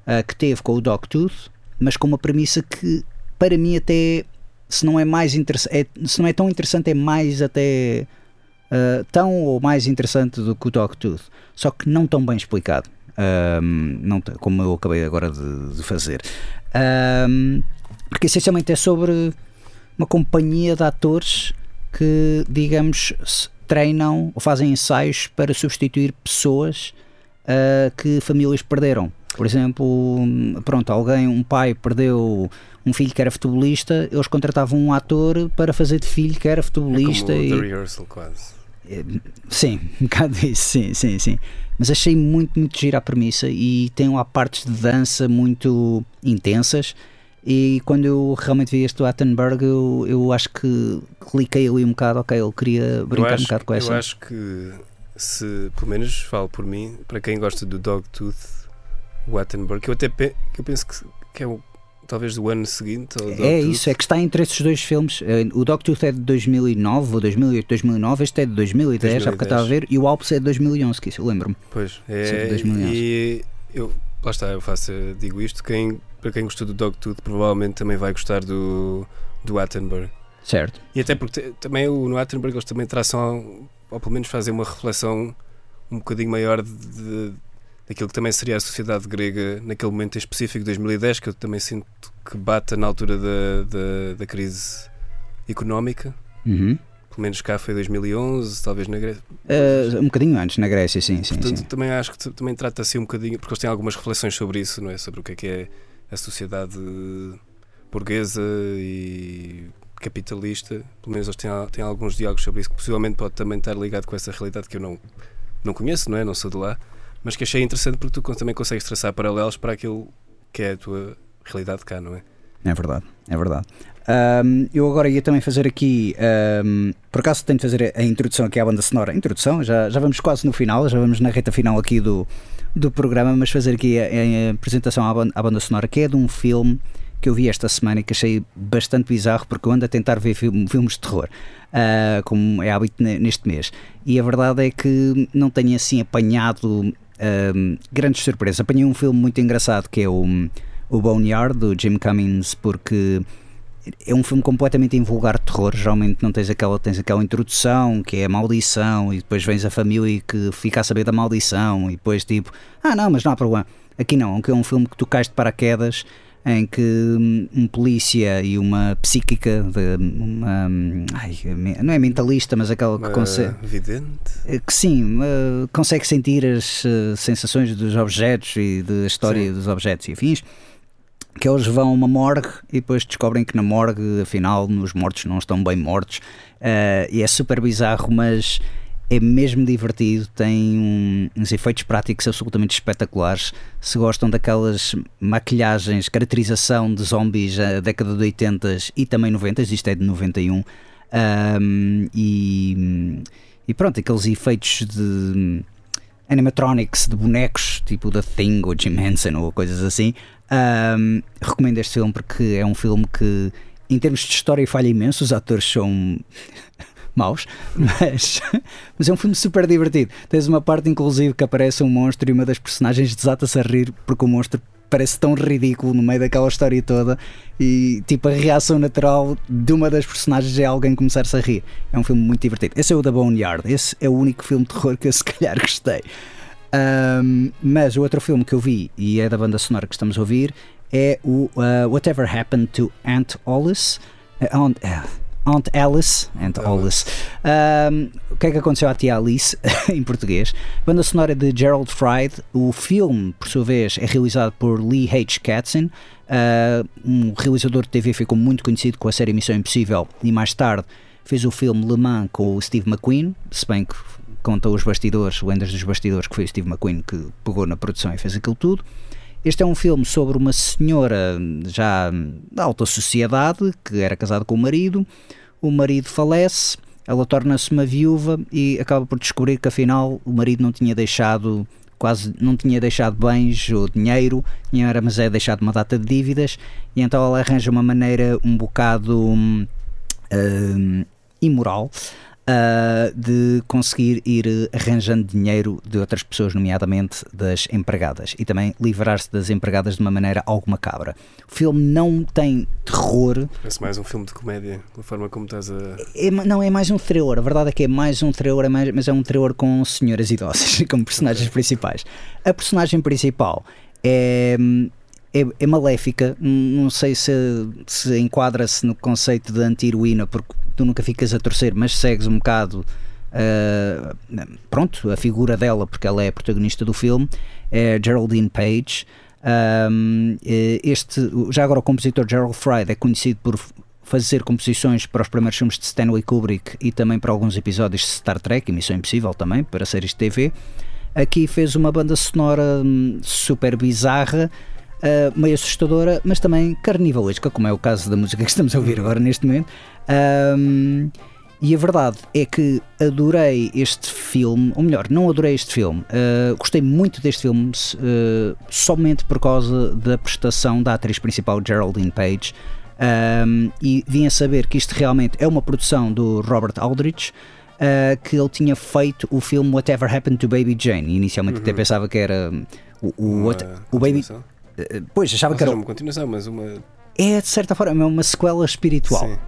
uh, que teve com o Dogtooth, mas com uma premissa que para mim até se não é mais é, se não é tão interessante, é mais até uh, tão ou mais interessante do que o Dogtooth, só que não tão bem explicado, um, não, como eu acabei agora de, de fazer. Um, porque essencialmente é sobre uma companhia de atores que, digamos, treinam ou fazem ensaios para substituir pessoas uh, que famílias perderam. Por exemplo, pronto, alguém, um pai perdeu um filho que era futebolista, eles contratavam um ator para fazer de filho que era futebolista. É como e... The Rehearsal, quase. É, sim, um bocado isso, sim, sim, sim. Mas achei muito, muito gira a premissa e tem lá partes de dança muito intensas e quando eu realmente vi este Attenberg, eu, eu acho que cliquei ali um bocado, ok, ele queria brincar acho, um bocado com essa. Eu acho que, se, pelo menos falo por mim, para quem gosta do Dogtooth, o Attenberg, que eu até pe eu penso que, que é o talvez do ano seguinte. é isso, é que está entre esses dois filmes. Eh, o Dogtooth é de 2009 ou 2008, 2009, este é de 2010, 2010. já porque estava a ver, e o Alps é de 2011, que isso eu lembro-me. Pois, é, é e eu, lá está, eu faço, digo isto, quem para quem gostou do Dogtooth, provavelmente também vai gostar do, do Attenborough. Certo. E até porque também o, no Attenborough eles também traçam, ou pelo menos fazem uma reflexão um bocadinho maior de, de, daquilo que também seria a sociedade grega naquele momento em específico, 2010, que eu também sinto que bata na altura da, da, da crise económica. Uhum. Pelo menos cá foi 2011, talvez na Grécia. Uh, um bocadinho antes, na Grécia, sim. sim Portanto, sim. também acho que também trata assim um bocadinho, porque eles têm algumas reflexões sobre isso, não é? Sobre o que é que é a sociedade burguesa e capitalista, pelo menos eles têm, têm alguns diálogos sobre isso, que possivelmente pode também estar ligado com essa realidade que eu não, não conheço, não é? Não sou de lá, mas que achei interessante porque tu também consegues traçar paralelos para aquilo que é a tua realidade cá, não é? É verdade, é verdade. Um, eu agora ia também fazer aqui, um, por acaso tenho de fazer a introdução aqui à banda sonora. Introdução, já, já vamos quase no final, já vamos na reta final aqui do, do programa, mas fazer aqui a, a apresentação à banda, à banda, sonora, que é de um filme que eu vi esta semana e que achei bastante bizarro, porque eu ando a tentar ver filmes de terror, uh, como é hábito neste mês. E a verdade é que não tenho assim apanhado uh, grandes surpresas. Apanhei um filme muito engraçado que é o, o Boneyard, do Jim Cummings, porque é um filme completamente invulgar de terror. Geralmente não tens aquela, tens aquela introdução que é a maldição, e depois vens a família que fica a saber da maldição, e depois tipo, ah não, mas não há problema. Aqui não, é um filme que tu cais de paraquedas em que um polícia e uma psíquica, de, uma, ai, não é mentalista, mas aquela que consegue. Vidente? Eh, que sim, uh, consegue sentir as uh, sensações dos objetos e da história sim. dos objetos e afins que eles vão a uma morgue e depois descobrem que na morgue, afinal, os mortos não estão bem mortos. Uh, e é super bizarro, mas é mesmo divertido. Tem um, uns efeitos práticos absolutamente espetaculares. Se gostam daquelas maquilhagens, caracterização de zombies da década de 80 e também 90, isto é de 91. Um, e, e pronto, aqueles efeitos de animatronics de bonecos, tipo da Thing ou Jim Henson ou coisas assim. Um, recomendo este filme porque é um filme que, em termos de história, falha imenso. Os atores são maus, mas, mas é um filme super divertido. Tens uma parte, inclusive, que aparece um monstro e uma das personagens desata-se a rir porque o monstro parece tão ridículo no meio daquela história toda e tipo a reação natural de uma das personagens é alguém começar-se a rir. É um filme muito divertido. Esse é o da Boneyard, esse é o único filme de terror que eu se calhar gostei. Um, mas o outro filme que eu vi e é da banda sonora que estamos a ouvir é o uh, Whatever Happened to Aunt Alice. Uh, Aunt, uh, Aunt Alice, Aunt Alice. Um, o que é que aconteceu à tia Alice em português? Banda sonora de Gerald Fried. O filme, por sua vez, é realizado por Lee H. Katzin, uh, um realizador de TV ficou muito conhecido com a série Missão Impossível e mais tarde fez o filme Le Mans com o Steve McQueen, se bem que conta os bastidores, lendas dos bastidores, que foi o Steve McQueen que pegou na produção e fez aquilo tudo. Este é um filme sobre uma senhora já da alta sociedade que era casada com o marido. O marido falece, ela torna-se uma viúva e acaba por descobrir que afinal o marido não tinha deixado quase não tinha deixado bens ou dinheiro, tinha, mas é deixado uma data de dívidas e então ela arranja uma maneira um bocado hum, hum, imoral uh, de conseguir ir arranjando dinheiro de outras pessoas, nomeadamente das empregadas, e também livrar-se das empregadas de uma maneira algo macabra. O filme não tem terror. Parece mais um filme de comédia, da forma como estás a. É, não, é mais um terror. A verdade é que é mais um terror, é mais, mas é um terror com senhoras idosas como personagens principais. A personagem principal é. É, é, maléfica, não sei se, se enquadra-se no conceito de anti-heroína, porque tu nunca ficas a torcer, mas segues um bocado uh, pronto, a figura dela, porque ela é a protagonista do filme, é Geraldine Page. Um, este, já agora o compositor Gerald Fried é conhecido por fazer composições para os primeiros filmes de Stanley Kubrick e também para alguns episódios de Star Trek e Missão Impossível também, para séries de TV. Aqui fez uma banda sonora hum, super bizarra, uh, meio assustadora, mas também carnivalesca, como é o caso da música que estamos a ouvir agora neste momento. Um, e a verdade é que adorei este filme, ou melhor, não adorei este filme, uh, gostei muito deste filme uh, somente por causa da prestação da atriz principal Geraldine Page. Um, e vim a saber que isto realmente é uma produção do Robert Aldrich. Uh, que ele tinha feito o filme Whatever Happened to Baby Jane. Inicialmente uhum. até pensava que era o, o, o Baby. Pois, achava Ou que era. uma continuação, mas uma. É de certa forma, é uma sequela espiritual. Sim.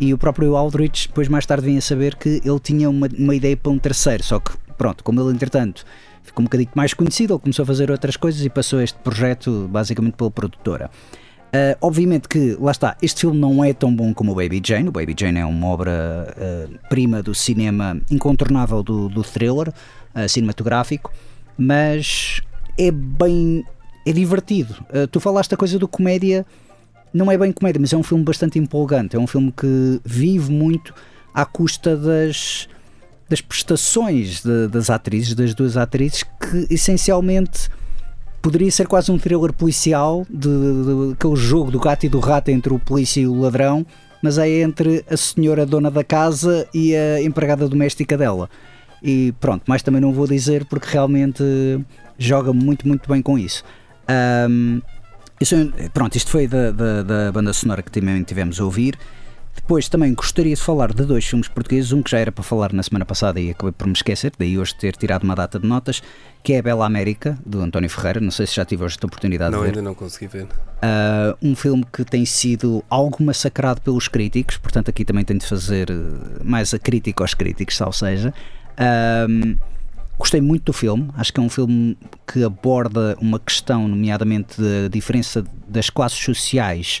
E o próprio Aldrich, depois mais tarde, vinha a saber que ele tinha uma, uma ideia para um terceiro, só que, pronto, como ele entretanto ficou um bocadinho mais conhecido, ele começou a fazer outras coisas e passou este projeto basicamente pela produtora. Uh, obviamente que, lá está, este filme não é tão bom como o Baby Jane. O Baby Jane é uma obra-prima uh, do cinema incontornável do, do thriller uh, cinematográfico, mas é bem. É divertido. tu falaste a coisa do comédia não é bem comédia, mas é um filme bastante empolgante. É um filme que vive muito à custa das, das prestações de, das atrizes, das duas atrizes, que essencialmente poderia ser quase um thriller policial, de, de, aquele jogo do gato e do rato entre o polícia e o ladrão, mas é entre a senhora dona da casa e a empregada doméstica dela. E pronto, mais também não vou dizer porque realmente joga muito, muito bem com isso. Um, pronto, isto foi da, da, da, banda sonora que também tivemos a ouvir. Depois também gostaria de falar de dois filmes portugueses, um que já era para falar na semana passada e acabei por me esquecer, daí hoje ter tirado uma data de notas, que é a Bela América, do António Ferreira. Não sei se já tive hoje a oportunidade não, de ver. Não, ainda não consegui ver. Uh, um filme que tem sido algo massacrado pelos críticos, portanto aqui também tenho de fazer eh, mais a crítica aos críticos, ou seja. Gostei muito do filme, acho que é um filme que aborda uma questão, nomeadamente da diferença das classes sociais,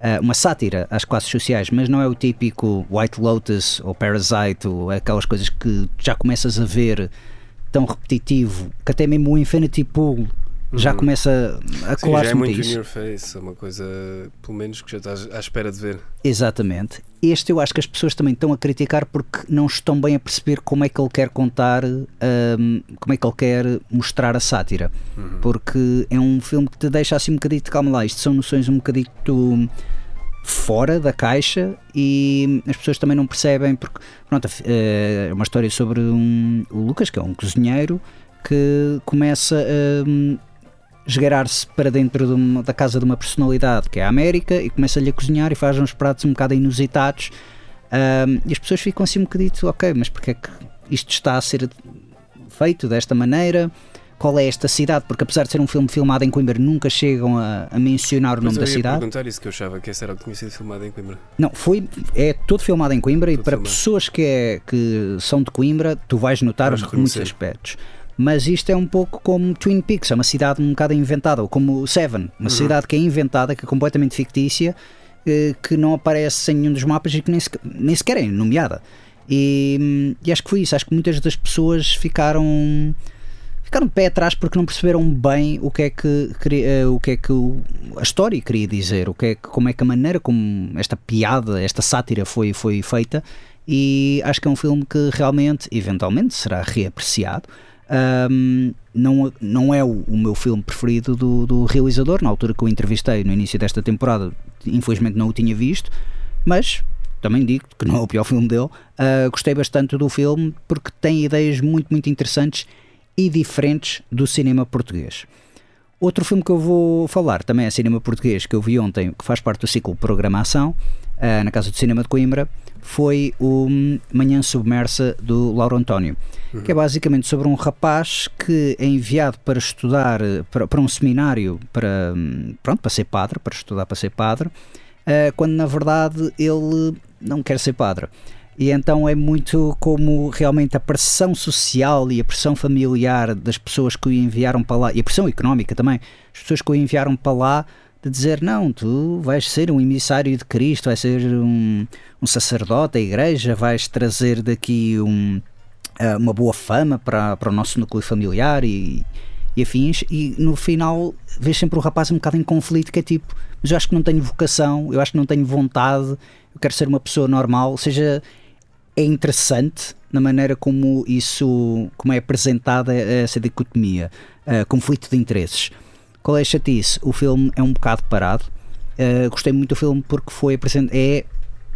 eh, uma sátira às classes sociais, mas não é o típico White Lotus ou Parasite ou aquelas coisas que já começas a ver tão repetitivo que até mesmo o Infinity Pool já uhum. começa a colar-se é muito in your face, é uma coisa, pelo menos, que já estás à espera de ver. Exatamente. Este eu acho que as pessoas também estão a criticar porque não estão bem a perceber como é que ele quer contar, um, como é que ele quer mostrar a sátira. Uhum. Porque é um filme que te deixa assim um bocadito, calma lá, isto são noções um bocadito fora da caixa e as pessoas também não percebem porque pronto, é uma história sobre um, o Lucas que é um cozinheiro que começa a hum, esgueirar-se para dentro de uma, da casa de uma personalidade que é a América e começa-lhe a cozinhar e faz uns pratos um bocado inusitados um, e as pessoas ficam assim um bocadito, ok, mas porque é que isto está a ser feito desta maneira? qual é esta cidade, porque apesar de ser um filme filmado em Coimbra, nunca chegam a, a mencionar o nome eu da cidade. perguntar isso que eu achava que esse era o que tinha sido filmado em Coimbra. Não, foi, é todo filmado em Coimbra e Todo para filmado. pessoas que, é, que são de Coimbra, tu vais notar muitos aspectos. Mas isto é um pouco como Twin Peaks, é uma cidade um bocado inventada, ou como Seven, uma cidade que é inventada, que é completamente fictícia, eh, que não aparece em nenhum dos mapas e que nem, sequer- nem sequer é nomeada. E, hum, e acho que foi isso, acho que muitas das pessoas ficaram ficaram de pé atrás porque não perceberam bem o que é que, eh, o que, é que a história queria dizer, o que é que, como é que a maneira como esta piada, esta sátira foi, foi feita e acho que é um filme que realmente, eventualmente, será reapreciado. Ahm, não, não é o, o meu filme preferido do, do realizador, na altura que o entrevistei no início desta temporada, infelizmente não o tinha visto, mas também digo que não é o pior filme dele. Ah, gostei bastante do filme porque tem ideias muito, muito interessantes e diferentes do cinema português. Outro filme que eu vou falar também é cinema português, que eu vi ontem, que faz parte do ciclo Programação, ah, na Casa do Cinema de Coimbra, foi o Manhã Submersa do Lauro António, que é basicamente sobre um rapaz que é enviado para estudar, eh, para, para um seminário, para, hum, pronto, para ser padre, para estudar para ser padre, ah, quando na verdade ele não quer ser padre. E então é muito como realmente a pressão social e a pressão familiar das pessoas que o enviaram para lá, e a pressão económica também, as pessoas que o enviaram para lá, de dizer: não, tu vais ser um emissário de Cristo, vais ser um, um sacerdote da igreja, vais trazer daqui um, ah, uma boa fama para, para o nosso núcleo familiar e, e afins. E no final vês sempre o rapaz um bocado em conflito, que é tipo: mas eu acho que não tenho vocação, eu acho que não tenho vontade, eu quero ser uma pessoa normal, ou seja é interessante na maneira como isso como é apresentada essa dicotomia, uh, conflito de interesses. Qual é a chatice? O filme é um bocado parado. Uh, gostei muito do filme porque foi. É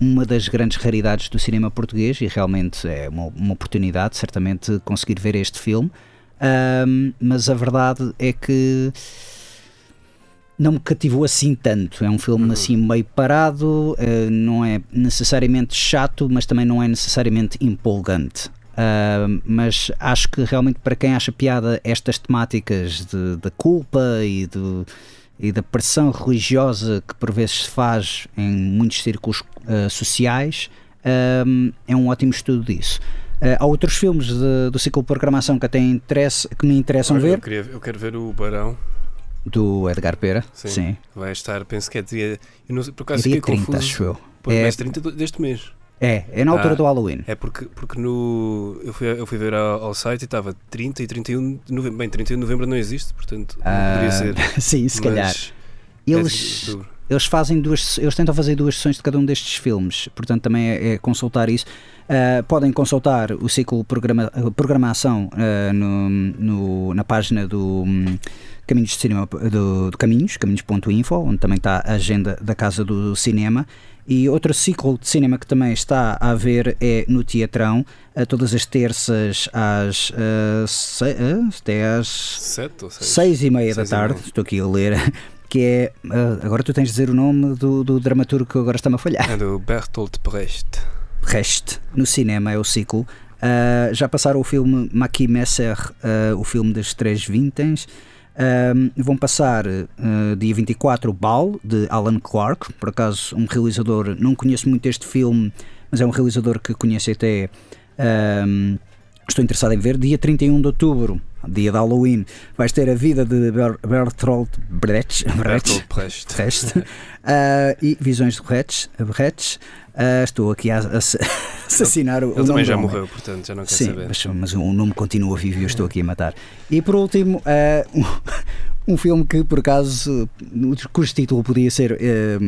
uma das grandes raridades do cinema português e realmente é uma, uma oportunidade, certamente, conseguir ver este filme. Um, mas a verdade é que não me cativou assim tanto. É um filme assim meio parado, eh, não é necessariamente chato, mas também não é necessariamente empolgante. Ah, mas acho que realmente para quem acha piada estas temáticas de, da culpa e, e da pressão religiosa que por vezes se faz em muitos círculos ah, sociais, ah, é um ótimo estudo disso. Há outros filmes de- do ciclo de programação que até interesse, que me interessam Olha, ver, Eu, queria- eu quero ver o Barão. do Edgar Pera. Sim. Sim. Vai estar, penso que é dia. Eu não por acaso É dia fiquei 30, confuso. acho eu. É- mas 30 do- deste mês. É, é na altura Ah. do Halloween. É porque, porque no, eu, fui, eu fui ver ao, ao site e estava 30 e 31 de novembro. Bem, 31 de novembro não existe, portanto Ah, poderia ser. sim, se calhar. é Eles, outubro. eles fazem duas, eles tentam fazer duas sessões de cada um destes filmes, portanto também é, é consultar isso. Ah, podem consultar o ciclo programa, programação ah, no, no- na página do hum, Caminhos de Cinema do, do Caminhos, caminhos.info, onde também está a agenda da Casa do Cinema. E outro ciclo de cinema que também está a haver é no Teatrão, a todas as terças às, ah, se- ah, até às 7 ou 6? seis e meia da Seis e tarde, estou aqui a ler, que é, ah, agora tu tens de dizer o nome do, do dramaturgo que agora está-me a falhar, É do Bertolt Brecht. Reste, no cinema é o ciclo, Ah, já passaram o filme Maqui Messer, ah, o filme das três vintas, Ah, vão passar ah, dia 24 o Bal, de Alan Clark, por acaso um realizador, não conheço muito este filme, mas é um realizador que conheço até... ah, Estou interessado em ver. Dia 31 de outubro, dia de Halloween, vais ter a vida de Ber Bertolt Brecht, Brecht, Brecht. Brecht, ah, e Visões de Brecht. Brecht. Ah, estou aqui a, a ass- assassinar o, o Ele nome também já morreu, portanto já não quer Sim, saber. mas, mas o nome continua vivo e eu estou aqui a matar. E por último, ah, um, um filme que por acaso, cujo título podia ser eh,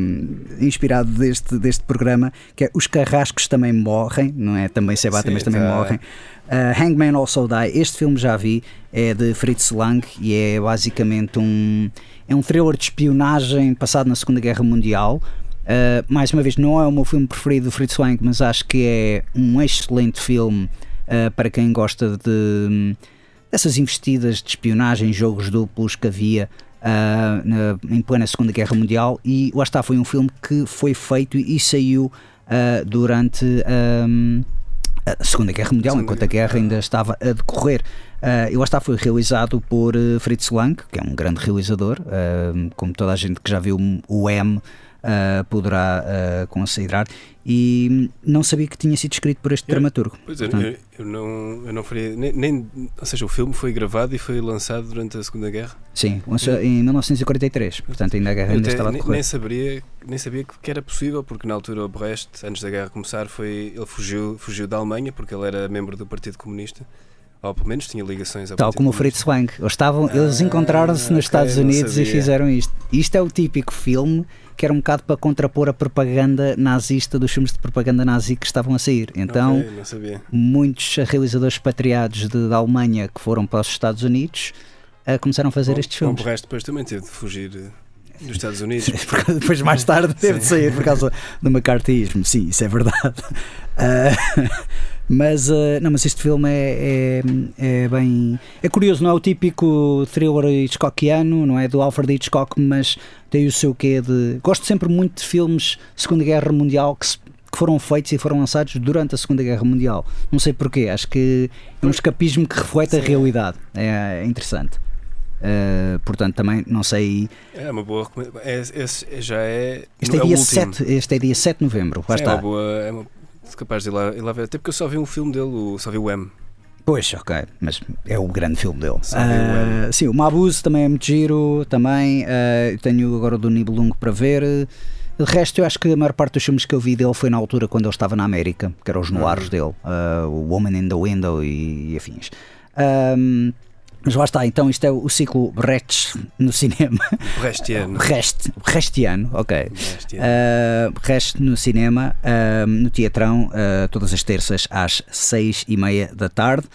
inspirado deste, deste programa, que é Os Carrascos Também Morrem, não é? Também se batem, Sim, mas também tá. morrem. Ah, Hangman Also Die, este filme já vi, é de Fritz Lang e é basicamente um, é um thriller de espionagem passado na Segunda Guerra Mundial. Uh, mais uma vez, não é o meu filme preferido do Fritz Lang, mas acho que é um excelente filme uh, para quem gosta de dessas investidas de espionagem, jogos duplos que havia uh, na- em plena Segunda Guerra Mundial. E lá está, foi um filme que foi feito e saiu uh, durante a Segunda Guerra Mundial, Segunda enquanto a guerra ainda estava a decorrer. Uh, eu está foi realizado por uh, Fritz Lang, que é um grande realizador, uh, como toda a gente que já viu o M uh, poderá uh, considerar. E não sabia que tinha sido escrito por este eu, dramaturgo. Pois é, eu, eu, não, eu não faria. Nem, nem, ou seja, o filme foi gravado e foi lançado durante a Segunda Guerra? Sim, em 1943. Portanto, ainda a guerra ainda estava a decorrer. Nem, sabia, nem sabia que era possível, porque na altura o Brecht, antes da guerra começar, foi, ele fugiu, fugiu da Alemanha, porque ele era membro do Partido Comunista ou pelo menos tinha ligações ao Tal como o Fritz Lang. Eles, estavam, eles ah, encontraram-se nos okay, Estados Unidos e fizeram isto. Isto é o típico filme que era um bocado para contrapor a propaganda nazista dos filmes de propaganda nazi que estavam a sair. Então, okay, muitos realizadores expatriados de, da Alemanha que foram para os Estados Unidos uh, começaram a fazer bom, estes filmes. Bom, o resto depois também teve de fugir eh, dos Estados Unidos. depois, mais tarde, teve de sair por causa do macartismo. Sim, isso é verdade. Uh, Mas, uh, não, mas este filme é, é, é, bem. É curioso, não é o típico thriller Hitchcockiano, não é do Alfred Hitchcock, mas tem o seu quê de. Gosto sempre muito de filmes Segunda Guerra Mundial que, se, que foram feitos e foram lançados durante a Segunda Guerra Mundial. Não sei porquê, acho que é um escapismo que reflete a realidade. É, é interessante. Uh, portanto, também não sei. É uma boa é, é, já é. Este é, é dia 7, este é dia 7 de novembro. Lá Sim, está. É uma boa, é uma capaz de ir lá, ir lá ver, até porque eu só vi um filme dele, o, só vi o M. Pois, ok, mas é o grande filme dele. Uh, sim, o Mabuse também é muito giro, também. Uh, tenho agora o do Nibelungo para ver. De resto, eu acho que a maior parte dos filmes que eu vi dele foi na altura quando ele estava na América, que eram os noirs uhum. dele, uh, o Woman in the Window e, e afins. Um, mas lá está, então isto é o ciclo Brecht no cinema. Brechtiano. Rest, Brechtiano, ok. Brechtiano. Uh, Rest no cinema, uh, no Teatrão, uh, todas as terças às seis e meia da tarde.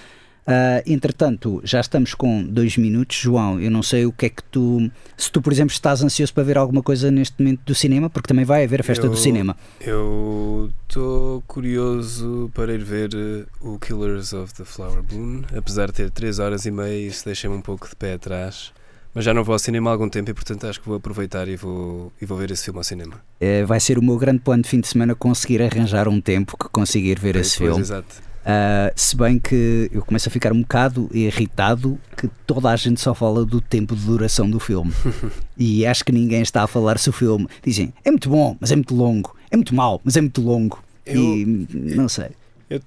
Uh, entretanto, já estamos com dois minutos. João, eu não sei o que é que tu. Se tu, por exemplo, estás ansioso para ver alguma coisa neste momento do cinema, porque também vai haver a festa eu, do cinema. Eu estou curioso para ir ver uh, o Killers of the Flower Moon, apesar de ter 3 horas e meia, isso deixa-me um pouco de pé atrás. Mas já não vou ao cinema há algum tempo e, portanto, acho que vou aproveitar e vou, e vou ver esse filme ao cinema. É, vai ser o meu grande plano de fim de semana conseguir arranjar um tempo que conseguir ver esse pois, filme. Exato. Uh, se bem que eu começo a ficar um bocado irritado que toda a gente só fala do tempo de duração do filme. e acho que ninguém está a falar se o filme. Dizem, é muito bom, mas é muito longo. É muito mau, mas é muito longo. Eu, e não sei. Eu,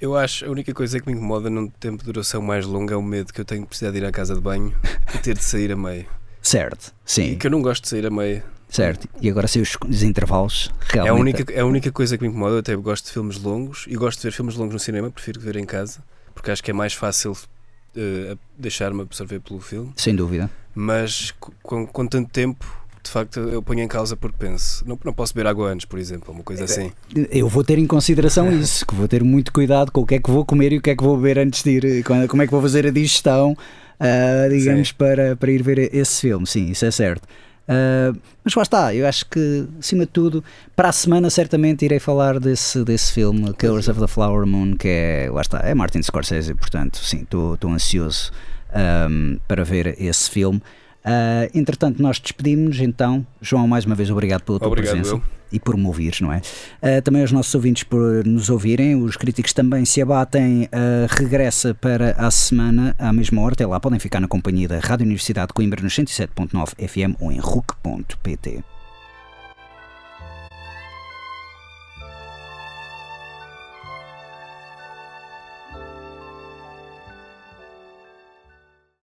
eu acho a única coisa que me incomoda num tempo de duração mais longo é o medo que eu tenho de precisar de ir à casa de banho e ter de sair a meio. Certo, sim. E que eu não gosto de sair a meio. Certo, e agora se os, os intervalos realmente. É a, única, é a única coisa que me incomoda. Eu até gosto de filmes longos e gosto de ver filmes longos no cinema, prefiro ver em casa, porque acho que é mais fácil uh, deixar-me absorver pelo filme. Sem dúvida. Mas com, com tanto tempo, de facto, eu ponho em causa porque penso, não, não posso beber água antes, por exemplo, uma coisa assim. Eu vou ter em consideração isso, que vou ter muito cuidado com o que é que vou comer e o que é que vou beber antes de ir, como é que vou fazer a digestão, uh, digamos, para, para ir ver esse filme. Sim, isso é certo. Uh, mas lá está, eu acho que, acima de tudo, para a semana certamente irei falar desse, desse filme, Killers of the Flower Moon, que é, lá está, é Martin Scorsese, portanto, sim, estou ansioso um, para ver esse filme. Uh, entretanto, nós despedimos então. João, mais uma vez, obrigado pela tua obrigado, presença. Eu. E por me ouvires, não é? Uh, também aos nossos ouvintes por nos ouvirem. Os críticos também se abatem. Uh, regressa para a semana à mesma hora. Até lá podem ficar na companhia da Rádio Universidade de Coimbra nos 107.9 FM ou em RUC.pt.